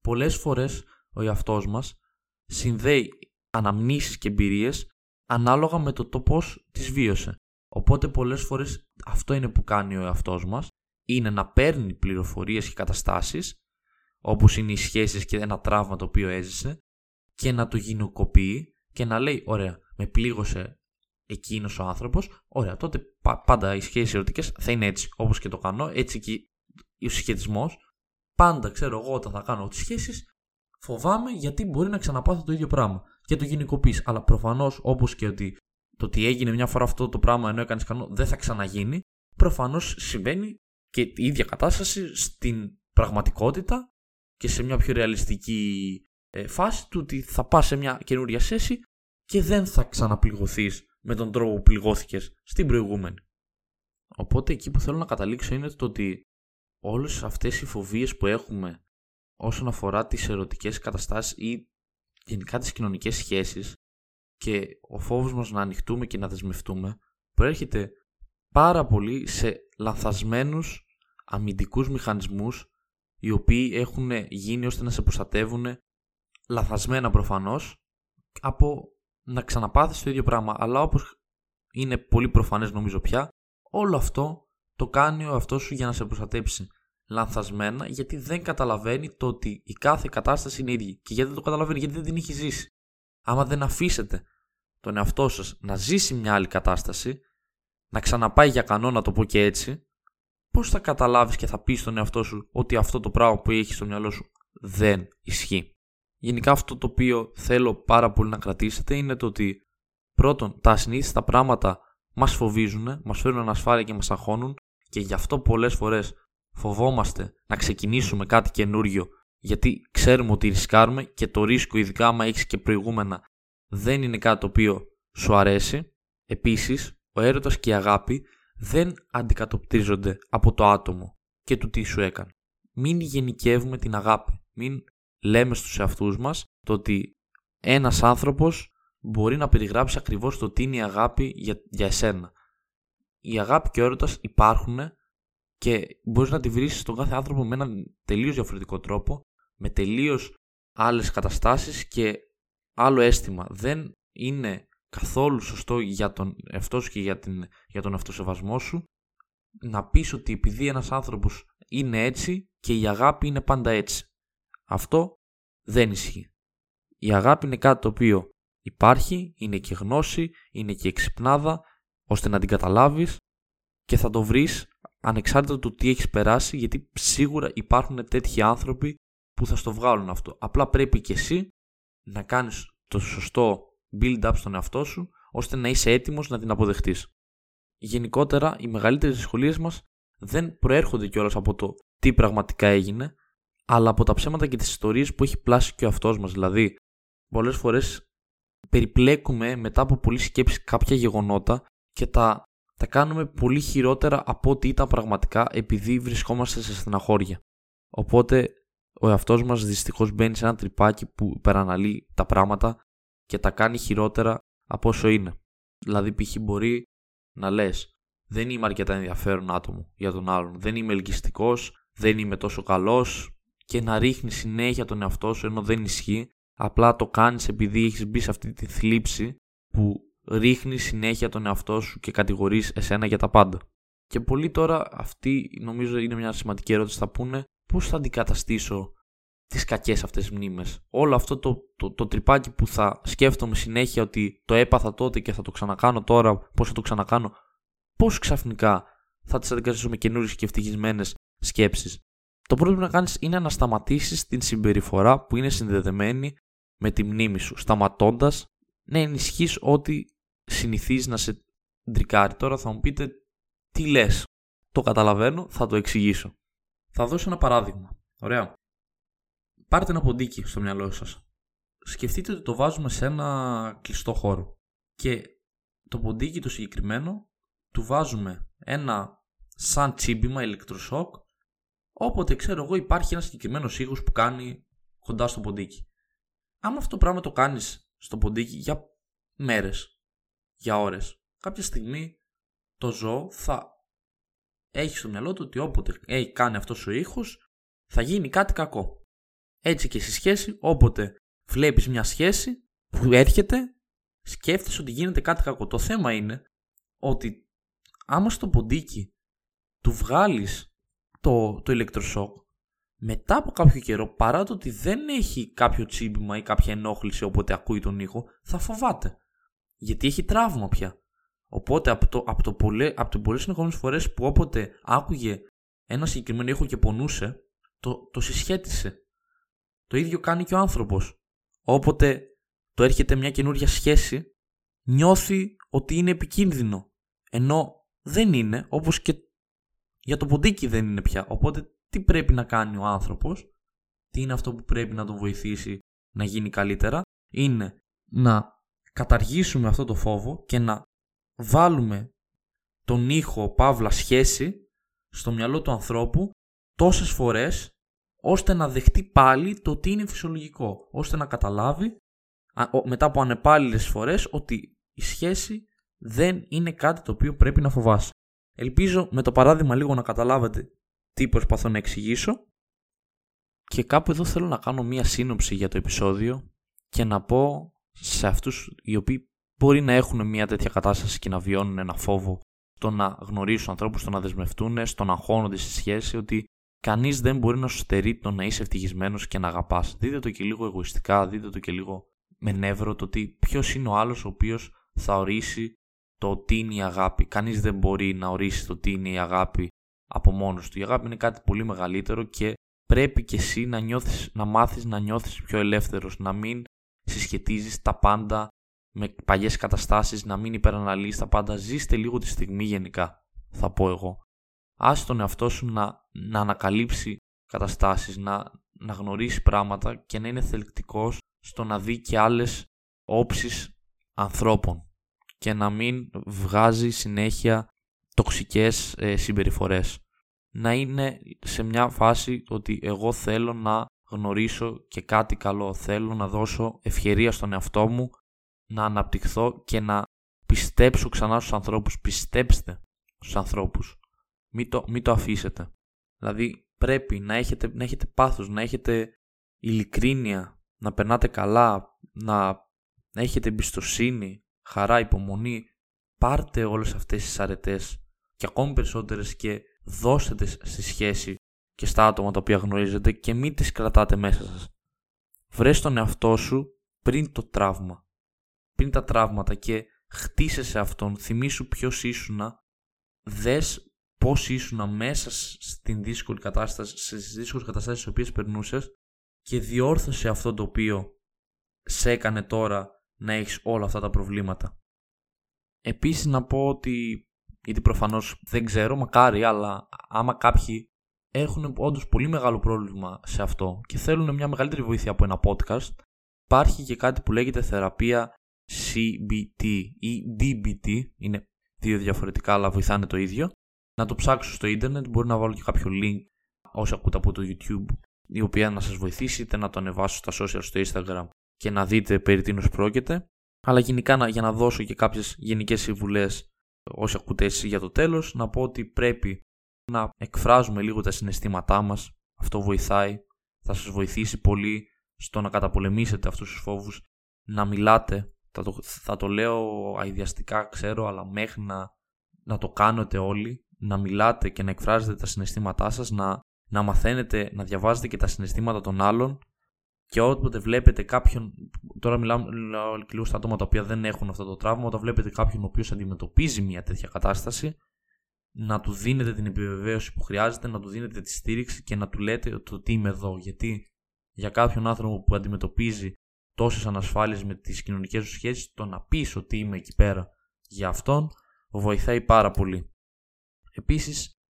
πολλές φορές ο εαυτός μας συνδέει αναμνήσεις και εμπειρίες ανάλογα με το, το πώς τις βίωσε. Οπότε πολλές φορές αυτό είναι που κάνει ο εαυτός μας, είναι να παίρνει πληροφορίες και καταστάσεις, όπως είναι οι σχέσεις και ένα τραύμα το οποίο έζησε, και να το γυναικοποιεί και να λέει, ωραία, με πλήγωσε εκείνος ο άνθρωπος, ωραία, τότε πάντα οι σχέσεις ερωτικές θα είναι έτσι, όπως και το κάνω, έτσι και ο συσχετισμός, Πάντα ξέρω εγώ όταν θα κάνω τις σχέσεις, φοβάμαι γιατί μπορεί να ξαναπάθω το ίδιο πράγμα. Και το γενικοποιεί. Αλλά προφανώς όπως και ότι το ότι έγινε μια φορά αυτό το πράγμα ενώ έκανες κανό δεν θα ξαναγίνει, προφανώς συμβαίνει και η ίδια κατάσταση στην πραγματικότητα και σε μια πιο ρεαλιστική ε, φάση του ότι θα πας σε μια καινούρια σέση και δεν θα ξαναπληγωθείς με τον τρόπο που πληγώθηκες στην προηγούμενη. Οπότε εκεί που θέλω να καταλήξω είναι το ότι όλες αυτές οι φοβίες που έχουμε όσον αφορά τις ερωτικές καταστάσεις ή γενικά τις κοινωνικές σχέσεις και ο φόβος μας να ανοιχτούμε και να δεσμευτούμε προέρχεται πάρα πολύ σε λανθασμένους αμυντικούς μηχανισμούς οι οποίοι έχουν γίνει ώστε να σε προστατεύουν λαθασμένα προφανώς από να ξαναπάθεις το ίδιο πράγμα αλλά όπως είναι πολύ προφανές νομίζω πια όλο αυτό το κάνει ο αυτός σου για να σε προστατέψει λανθασμένα γιατί δεν καταλαβαίνει το ότι η κάθε κατάσταση είναι ίδια. Και γιατί δεν το καταλαβαίνει, γιατί δεν την έχει ζήσει. Άμα δεν αφήσετε τον εαυτό σας να ζήσει μια άλλη κατάσταση, να ξαναπάει για κανόνα το πω και έτσι, πώς θα καταλάβεις και θα πεις στον εαυτό σου ότι αυτό το πράγμα που έχεις στο μυαλό σου δεν ισχύει; Γενικά αυτό το οποίο θέλω πάρα πολύ να κρατήσετε είναι το ότι πρώτον τα ασυνήθιστα πράγματα μας φοβίζουν, μας φέρουν ανασφάλεια και μας αγχώνουν και γι' αυτό πολλές φορές φοβόμαστε να ξεκινήσουμε κάτι καινούριο γιατί ξέρουμε ότι ρισκάρουμε και το ρίσκο ειδικά άμα έχεις και προηγούμενα δεν είναι κάτι το οποίο σου αρέσει. Επίσης, ο έρωτας και η αγάπη δεν αντικατοπτρίζονται από το άτομο και του τι σου έκανε. Μην γενικεύουμε την αγάπη. Μην λέμε στους εαυτούς μας το ότι ένας άνθρωπος μπορεί να περιγράψει ακριβώς το τι είναι η αγάπη για, για εσένα. Η αγάπη και ο έρωτας υπάρχουν και μπορείς να τη βρεις στον κάθε άνθρωπο με έναν τελείως διαφορετικό τρόπο, με τελείως άλλες καταστάσεις και άλλο αίσθημα. Δεν είναι καθόλου σωστό για τον εαυτός σου και για, την, για τον αυτοσεβασμό σου να πεις ότι επειδή ένας άνθρωπος είναι έτσι και η αγάπη είναι πάντα έτσι. Αυτό δεν ισχύει. Η αγάπη είναι κάτι το οποίο υπάρχει, είναι και γνώση, είναι και εξυπνάδα, ώστε να την καταλάβεις και θα το βρεις ανεξάρτητα του τι έχεις περάσει γιατί σίγουρα υπάρχουν τέτοιοι άνθρωποι που θα στο βγάλουν αυτό. Απλά πρέπει και εσύ να κάνεις το σωστό build-up στον εαυτό σου ώστε να είσαι έτοιμος να την αποδεχτείς. Γενικότερα, οι μεγαλύτερες δυσκολίες μας δεν προέρχονται κιόλας από το τι πραγματικά έγινε, αλλά από τα ψέματα και τις ιστορίες που έχει πλάσει και ο αυτό μας. Δηλαδή, πολλές φορές περιπλέκουμε μετά από πολλή σκέψη κάποια γεγονότα και τα, τα κάνουμε πολύ χειρότερα από ό,τι ήταν πραγματικά επειδή βρισκόμαστε σε στεναχώρια. Οπότε ο εαυτός μας δυστυχώς μπαίνει σε ένα τρυπάκι που υπεραναλύει τα πράγματα και τα κάνει χειρότερα από όσο είναι. Δηλαδή, π.χ. μπορεί να λες: Δεν είμαι αρκετά ενδιαφέρον άτομο για τον άλλον. Δεν είμαι ελκυστικός, δεν είμαι τόσο καλός και να ρίχνει συνέχεια τον εαυτό σου ενώ δεν ισχύει. Απλά το κάνεις επειδή έχεις μπει σε αυτή τη θλίψη που ρίχνει συνέχεια τον εαυτό σου και κατηγορείς εσένα για τα πάντα. Και πολλοί τώρα, αυτή νομίζω είναι μια σημαντική ερώτηση, θα πούνε πώς θα αντικαταστήσω τις κακές αυτές μνήμες. Όλο αυτό το, το, το τρυπάκι που θα σκέφτομαι συνέχεια ότι το έπαθα τότε και θα το ξανακάνω τώρα, πώς θα το ξανακάνω, πώς ξαφνικά θα τις αντικαταστήσω με καινούριες και ευτυχισμένες σκέψεις. Το πρώτο που να κάνεις είναι να σταματήσεις την συμπεριφορά που είναι συνδεδεμένη με τη μνήμη σου, σταματώντας να ενισχύεις ό,τι συνηθίζεις να σε ντρικάρει. Τώρα θα μου πείτε τι λες; Το καταλαβαίνω, θα το εξηγήσω. Θα δώσω ένα παράδειγμα. Ωραία πάρτε ένα ποντίκι στο μυαλό σας. Σκεφτείτε ότι το βάζουμε σε ένα κλειστό χώρο και το ποντίκι το συγκεκριμένο του βάζουμε ένα σαν τσίμπημα ηλεκτροσόκ όποτε ξέρω εγώ υπάρχει ένα συγκεκριμένο ήχος που κάνει κοντά στο ποντίκι. Άμα αυτό το πράγμα το κάνεις στο ποντίκι για μέρες, για ώρες, κάποια στιγμή το ζώο θα έχει στο μυαλό του ότι όποτε έχει κάνει αυτός ο ήχος θα γίνει κάτι κακό. Έτσι και στη σχέση, όποτε βλέπεις μια σχέση που έρχεται, σκέφτεσαι ότι γίνεται κάτι κακό. Το θέμα είναι ότι άμα στο ποντίκι του βγάλεις το, το ηλεκτροσόκ, μετά από κάποιο καιρό, παρά το ότι δεν έχει κάποιο τσίμπημα ή κάποια ενόχληση όποτε ακούει τον ήχο, θα φοβάται. Γιατί έχει τραύμα πια. Οπότε από το, από το, πολλέ, από το πολλές συνεχόμενες φορές που όποτε άκουγε ένα συγκεκριμένο ήχο και πονούσε, το, το συσχέτισε. Το ίδιο κάνει και ο άνθρωπος. Όποτε το έρχεται μια καινούρια σχέση, νιώθει ότι είναι επικίνδυνο. Ενώ δεν είναι, όπως και για το ποντίκι δεν είναι πια. Οπότε τι πρέπει να κάνει ο άνθρωπος, τι είναι αυτό που πρέπει να τον βοηθήσει να γίνει καλύτερα, είναι να καταργήσουμε αυτό το φόβο και να βάλουμε τον ήχο παύλα σχέση στο μυαλό του ανθρώπου τόσες φορές ώστε να δεχτεί πάλι το ότι είναι φυσιολογικό, ώστε να καταλάβει μετά από ανεπάλληλες φορές ότι η σχέση δεν είναι κάτι το οποίο πρέπει να φοβάσει. Ελπίζω με το παράδειγμα λίγο να καταλάβετε τι προσπαθώ να εξηγήσω και κάπου εδώ θέλω να κάνω μία σύνοψη για το επεισόδιο και να πω σε αυτούς οι οποίοι μπορεί να έχουν μια τέτοια κατάσταση και να βιώνουν ένα φόβο στο να γνωρίσουν ανθρώπους, στο να δεσμευτούν, στο να αγχώνονται στη σχέση ότι Κανείς δεν μπορεί να σου στερεί το να είσαι ευτυχισμένος και να αγαπάς. Δείτε το και λίγο εγωιστικά, δείτε το και λίγο με νεύρο το ότι ποιος είναι ο άλλος ο οποίος θα ορίσει το τι είναι η αγάπη. Κανείς δεν μπορεί να ορίσει το τι είναι η αγάπη από μόνος του. Η αγάπη είναι κάτι πολύ μεγαλύτερο και πρέπει και εσύ να, νιώθεις, να μάθεις να νιώθεις πιο ελεύθερος, να μην συσχετίζεις τα πάντα με παλιές καταστάσεις, να μην υπεραναλύεις τα πάντα. Ζήστε λίγο τη στιγμή γενικά, θα πω εγώ άσε τον εαυτό σου να, να ανακαλύψει καταστάσεις, να, να γνωρίσει πράγματα και να είναι θελκτικός στο να δει και άλλες όψεις ανθρώπων και να μην βγάζει συνέχεια τοξικές ε, συμπεριφορές. Να είναι σε μια φάση ότι εγώ θέλω να γνωρίσω και κάτι καλό, θέλω να δώσω ευκαιρία στον εαυτό μου να αναπτυχθώ και να πιστέψω ξανά στους ανθρώπους, πιστέψτε στους ανθρώπους μην το, μην το αφήσετε. Δηλαδή πρέπει να έχετε, να έχετε πάθος, να έχετε ειλικρίνεια, να περνάτε καλά, να, να έχετε εμπιστοσύνη, χαρά, υπομονή. Πάρτε όλες αυτές τις αρετές και ακόμη περισσότερες και δώστε τις στη σχέση και στα άτομα τα οποία γνωρίζετε και μην τις κρατάτε μέσα σας. Βρες τον εαυτό σου πριν το τραύμα, πριν τα τραύματα και χτίσε σε αυτόν, θυμήσου ποιος ήσουνα, δες πώς ήσουν μέσα στην δύσκολη κατάσταση, στις δύσκολες καταστάσεις στις οποίες περνούσες και διόρθωσε αυτό το οποίο σε έκανε τώρα να έχεις όλα αυτά τα προβλήματα. Επίσης να πω ότι, γιατί προφανώς δεν ξέρω, μακάρι, αλλά άμα κάποιοι έχουν όντως πολύ μεγάλο πρόβλημα σε αυτό και θέλουν μια μεγαλύτερη βοήθεια από ένα podcast, υπάρχει και κάτι που λέγεται θεραπεία CBT ή DBT. Είναι δύο διαφορετικά, αλλά βοηθάνε το ίδιο. Να το ψάξω στο ίντερνετ, μπορεί να βάλω και κάποιο link όσοι ακούτε από το YouTube, η οποία να σας βοηθήσει, είτε να το ανεβάσω στα social στο Instagram και να δείτε περί τίνος πρόκειται. Αλλά γενικά για να δώσω και κάποιες γενικές συμβουλές όσοι ακούτε εσείς για το τέλος, να πω ότι πρέπει να εκφράζουμε λίγο τα συναισθήματά μας. Αυτό βοηθάει, θα σας βοηθήσει πολύ στο να καταπολεμήσετε αυτούς τους φόβους, να μιλάτε, θα το, θα το λέω αειδιαστικά ξέρω, αλλά μέχρι να, να το κάνετε όλοι, να μιλάτε και να εκφράζετε τα συναισθήματά σας, να, να μαθαίνετε να διαβάζετε και τα συναισθήματα των άλλων και όποτε βλέπετε κάποιον, τώρα μιλάω λίγο στα άτομα τα οποία δεν έχουν αυτό το τραύμα, όταν βλέπετε κάποιον ο οποίος αντιμετωπίζει μια τέτοια κατάσταση, να του δίνετε την επιβεβαίωση που χρειάζεται, να του δίνετε τη στήριξη και να του λέτε ότι είμαι εδώ. Γιατί για κάποιον άνθρωπο που αντιμετωπίζει τόσες ανασφάλειες με τις κοινωνικές του σχέσεις, το να πεις ότι είμαι εκεί πέρα για αυτόν, βοηθάει πάρα πολύ. Επίσης,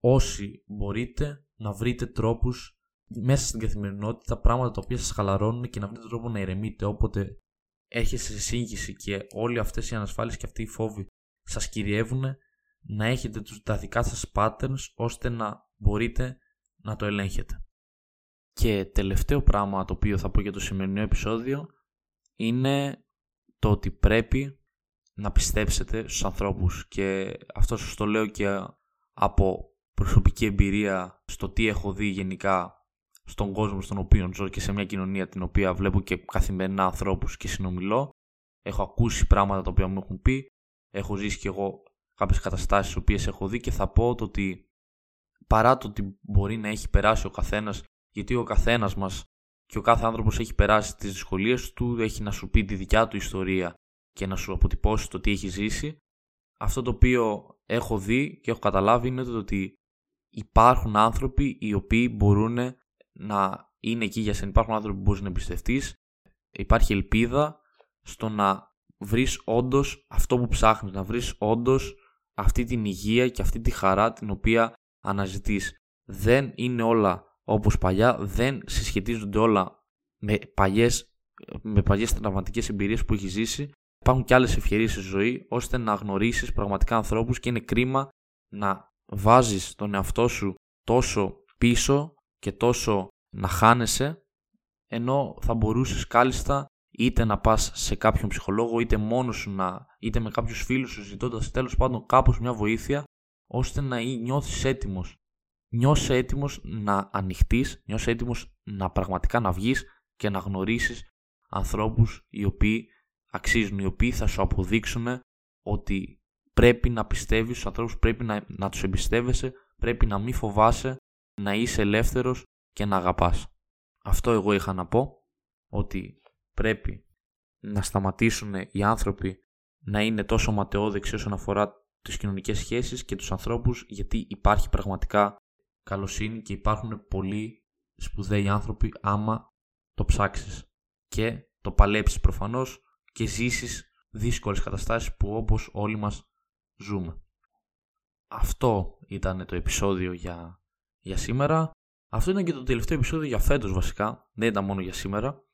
όσοι μπορείτε να βρείτε τρόπους μέσα στην καθημερινότητα, πράγματα τα οποία σας χαλαρώνουν και να βρείτε τρόπο να ηρεμείτε όποτε έρχεστε σε σύγχυση και όλοι αυτές οι ανασφάλειες και αυτοί οι φόβοι σας κυριεύουν, να έχετε τα δικά σας patterns ώστε να μπορείτε να το ελέγχετε. Και τελευταίο πράγμα το οποίο θα πω για το σημερινό επεισόδιο είναι το ότι πρέπει να πιστέψετε στους ανθρώπους και αυτό σας το λέω και από προσωπική εμπειρία στο τι έχω δει γενικά στον κόσμο στον οποίο ζω και σε μια κοινωνία την οποία βλέπω και καθημερινά ανθρώπους και συνομιλώ. Έχω ακούσει πράγματα τα οποία μου έχουν πει, έχω ζήσει και εγώ κάποιες καταστάσεις τις οποίες έχω δει και θα πω το ότι παρά το ότι μπορεί να έχει περάσει ο καθένας γιατί ο καθένας μας και ο κάθε άνθρωπος έχει περάσει τις δυσκολίες του, έχει να σου πει τη δικιά του ιστορία και να σου αποτυπώσει το τι έχεις ζήσει. Αυτό το οποίο έχω δει και έχω καταλάβει είναι ότι υπάρχουν άνθρωποι οι οποίοι μπορούν να είναι εκεί για σένα. Υπάρχουν άνθρωποι που μπορείς να εμπιστευτείς. Υπάρχει ελπίδα στο να βρεις όντως αυτό που ψάχνεις, να βρεις όντως αυτή την υγεία και αυτή τη χαρά την οποία αναζητείς. Δεν είναι όλα όπως παλιά, δεν συσχετίζονται όλα με παλιές, με παλιές τραυματικές εμπειρίες που έχεις ζήσει. Υπάρχουν και άλλες ευκαιρίες στη ζωή ώστε να γνωρίσεις πραγματικά ανθρώπους και είναι κρίμα να βάζεις τον εαυτό σου τόσο πίσω και τόσο να χάνεσαι ενώ θα μπορούσες κάλλιστα είτε να πας σε κάποιον ψυχολόγο είτε μόνος σου να, είτε με κάποιους φίλους σου ζητώντας τέλος πάντων κάπως μια βοήθεια ώστε να νιώθεις έτοιμος. Νιώσε έτοιμος να ανοιχτείς, νιώσε έτοιμος να πραγματικά να βγεις και να γνωρίσεις ανθρώπους οι οποίοι αξίζουν, οι οποίοι θα σου αποδείξουν ότι πρέπει να πιστεύεις στους ανθρώπους, πρέπει να, να τους εμπιστεύεσαι, πρέπει να μην φοβάσαι, να είσαι ελεύθερος και να αγαπάς. Αυτό εγώ είχα να πω, ότι πρέπει να σταματήσουν οι άνθρωποι να είναι τόσο ματαιόδεξοι όσον αφορά τις κοινωνικές σχέσεις και τους ανθρώπους γιατί υπάρχει πραγματικά καλοσύνη και υπάρχουν πολλοί σπουδαίοι άνθρωποι άμα το ψάξεις και το παλέψεις προφανώς και ζήσεις δύσκολες καταστάσεις που όπως όλοι μας ζούμε. Αυτό ήταν το επεισόδιο για, για σήμερα. Αυτό ήταν και το τελευταίο επεισόδιο για φέτος βασικά. Δεν ήταν μόνο για σήμερα.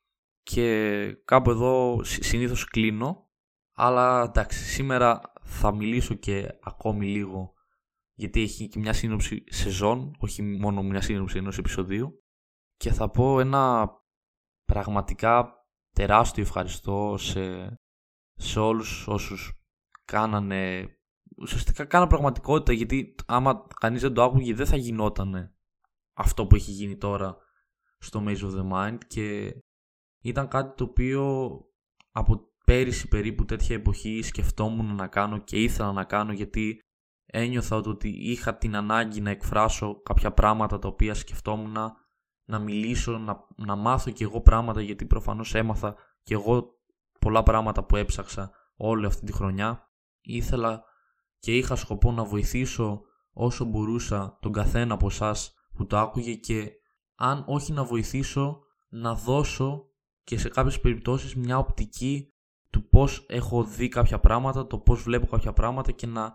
Και κάπου εδώ συνήθως κλείνω. Αλλά εντάξει, σήμερα θα μιλήσω και ακόμη λίγο γιατί έχει και μια σύνοψη σεζόν, όχι μόνο μια σύνοψη ενός επεισοδίου. Και θα πω ένα πραγματικά τεράστιο ευχαριστώ σε, σε όλους όσους κάνανε ουσιαστικά κάνανε πραγματικότητα γιατί άμα κανείς δεν το άκουγε δεν θα γινόταν αυτό που έχει γίνει τώρα στο Maze of the Mind και ήταν κάτι το οποίο από πέρυσι περίπου τέτοια εποχή σκεφτόμουν να κάνω και ήθελα να κάνω γιατί ένιωθα ότι είχα την ανάγκη να εκφράσω κάποια πράγματα τα οποία σκεφτόμουν να μιλήσω, να, να μάθω και εγώ πράγματα γιατί προφανώς έμαθα και εγώ πολλά πράγματα που έψαξα όλη αυτή τη χρονιά. Ήθελα και είχα σκοπό να βοηθήσω όσο μπορούσα τον καθένα από εσάς που το άκουγε και αν όχι να βοηθήσω να δώσω και σε κάποιες περιπτώσεις μια οπτική του πώς έχω δει κάποια πράγματα, το πώς βλέπω κάποια πράγματα και να,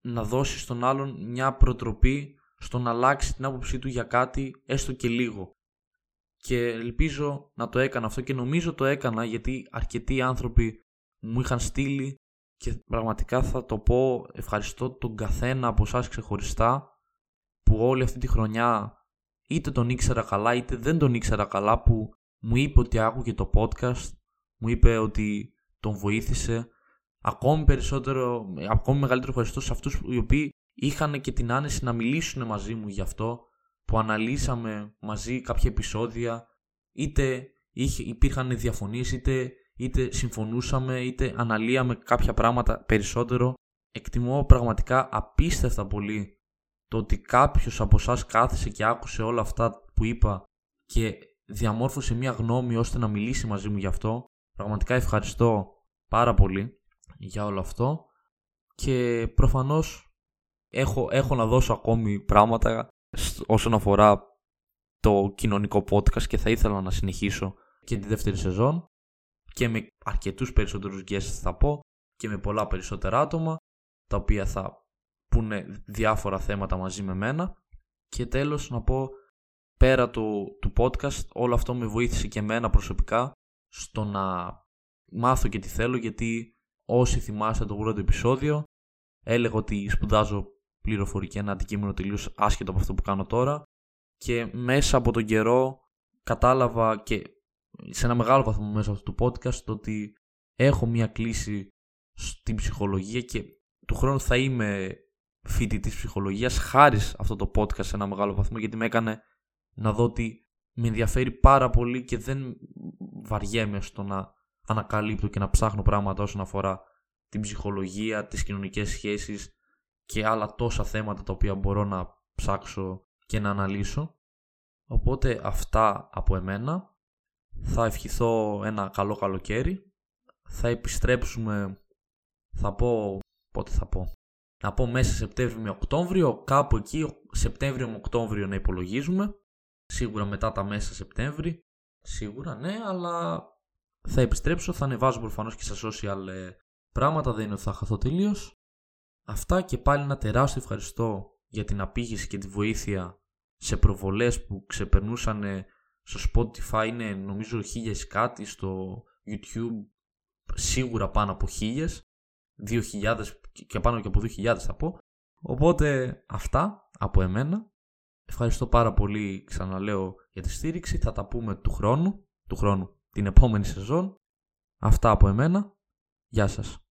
να δώσει στον άλλον μια προτροπή στο να αλλάξει την άποψή του για κάτι έστω και λίγο. Και ελπίζω να το έκανα αυτό και νομίζω το έκανα γιατί αρκετοί άνθρωποι μου είχαν στείλει και πραγματικά θα το πω ευχαριστώ τον καθένα από εσάς ξεχωριστά που όλη αυτή τη χρονιά είτε τον ήξερα καλά είτε δεν τον ήξερα καλά που μου είπε ότι άκουγε το podcast, μου είπε ότι τον βοήθησε. Ακόμη περισσότερο, ακόμη μεγαλύτερο ευχαριστώ σε αυτούς οι οποίοι είχαν και την άνεση να μιλήσουν μαζί μου γι' αυτό, που αναλύσαμε μαζί κάποια επεισόδια, είτε υπήρχαν διαφωνίες, είτε, είτε συμφωνούσαμε, είτε αναλύαμε κάποια πράγματα περισσότερο. Εκτιμώ πραγματικά απίστευτα πολύ το ότι κάποιος από εσάς κάθισε και άκουσε όλα αυτά που είπα και διαμόρφωσε μια γνώμη ώστε να μιλήσει μαζί μου γι' αυτό. Πραγματικά ευχαριστώ πάρα πολύ για όλο αυτό και προφανώς έχω, έχω να δώσω ακόμη πράγματα όσον αφορά το κοινωνικό podcast και θα ήθελα να συνεχίσω και τη δεύτερη σεζόν και με αρκετούς περισσότερους guests θα πω και με πολλά περισσότερα άτομα τα οποία θα πούνε διάφορα θέματα μαζί με μένα. Και τέλος να πω πέρα του, του podcast όλο αυτό με βοήθησε και εμένα προσωπικά στο να μάθω και τι θέλω γιατί όσοι θυμάστε το πρώτο επεισόδιο έλεγα ότι σπουδάζω πληροφορική ένα αντικείμενο τελείως άσχετο από αυτό που κάνω τώρα. Και μέσα από τον καιρό κατάλαβα και σε ένα μεγάλο βαθμό μέσα από αυτό το podcast ότι έχω μια κλίση στην ψυχολογία και του χρόνου θα είμαι φοιτητής ψυχολογίας χάρη αυτό το podcast σε ένα μεγάλο βαθμό γιατί με έκανε να δω ότι με ενδιαφέρει πάρα πολύ και δεν βαριέμαι στο να ανακαλύπτω και να ψάχνω πράγματα όσον αφορά την ψυχολογία, τις κοινωνικές σχέσεις και άλλα τόσα θέματα τα οποία μπορώ να ψάξω και να αναλύσω. Οπότε αυτά από εμένα. Θα ευχηθώ ένα καλό καλοκαίρι. Θα επιστρέψουμε, θα πω, πότε θα πω, να πω μέσα Σεπτέμβριο με Οκτώβριο, κάπου εκεί, Σεπτέμβριο με Οκτώβριο να υπολογίζουμε. Σίγουρα μετά τα μέσα Σεπτέμβρη. Σίγουρα ναι, αλλά θα επιστρέψω, θα ανεβάζω προφανώς και στα social ε, πράγματα, δεν είναι ότι θα χαθώ τελείως. Αυτά και πάλι ένα τεράστιο ευχαριστώ για την απήγηση και τη βοήθεια σε προβολές που ξεπερνούσαν στο Spotify είναι νομίζω χίλιες κάτι, στο YouTube σίγουρα πάνω από χίλιες, 2.000 και πάνω και από 2.000 θα πω. Οπότε αυτά από εμένα. Ευχαριστώ πάρα πολύ, ξαναλέω, για τη στήριξη. Θα τα πούμε του χρόνου, του χρόνου, την επόμενη σεζόν. Αυτά από εμένα. Γεια σας.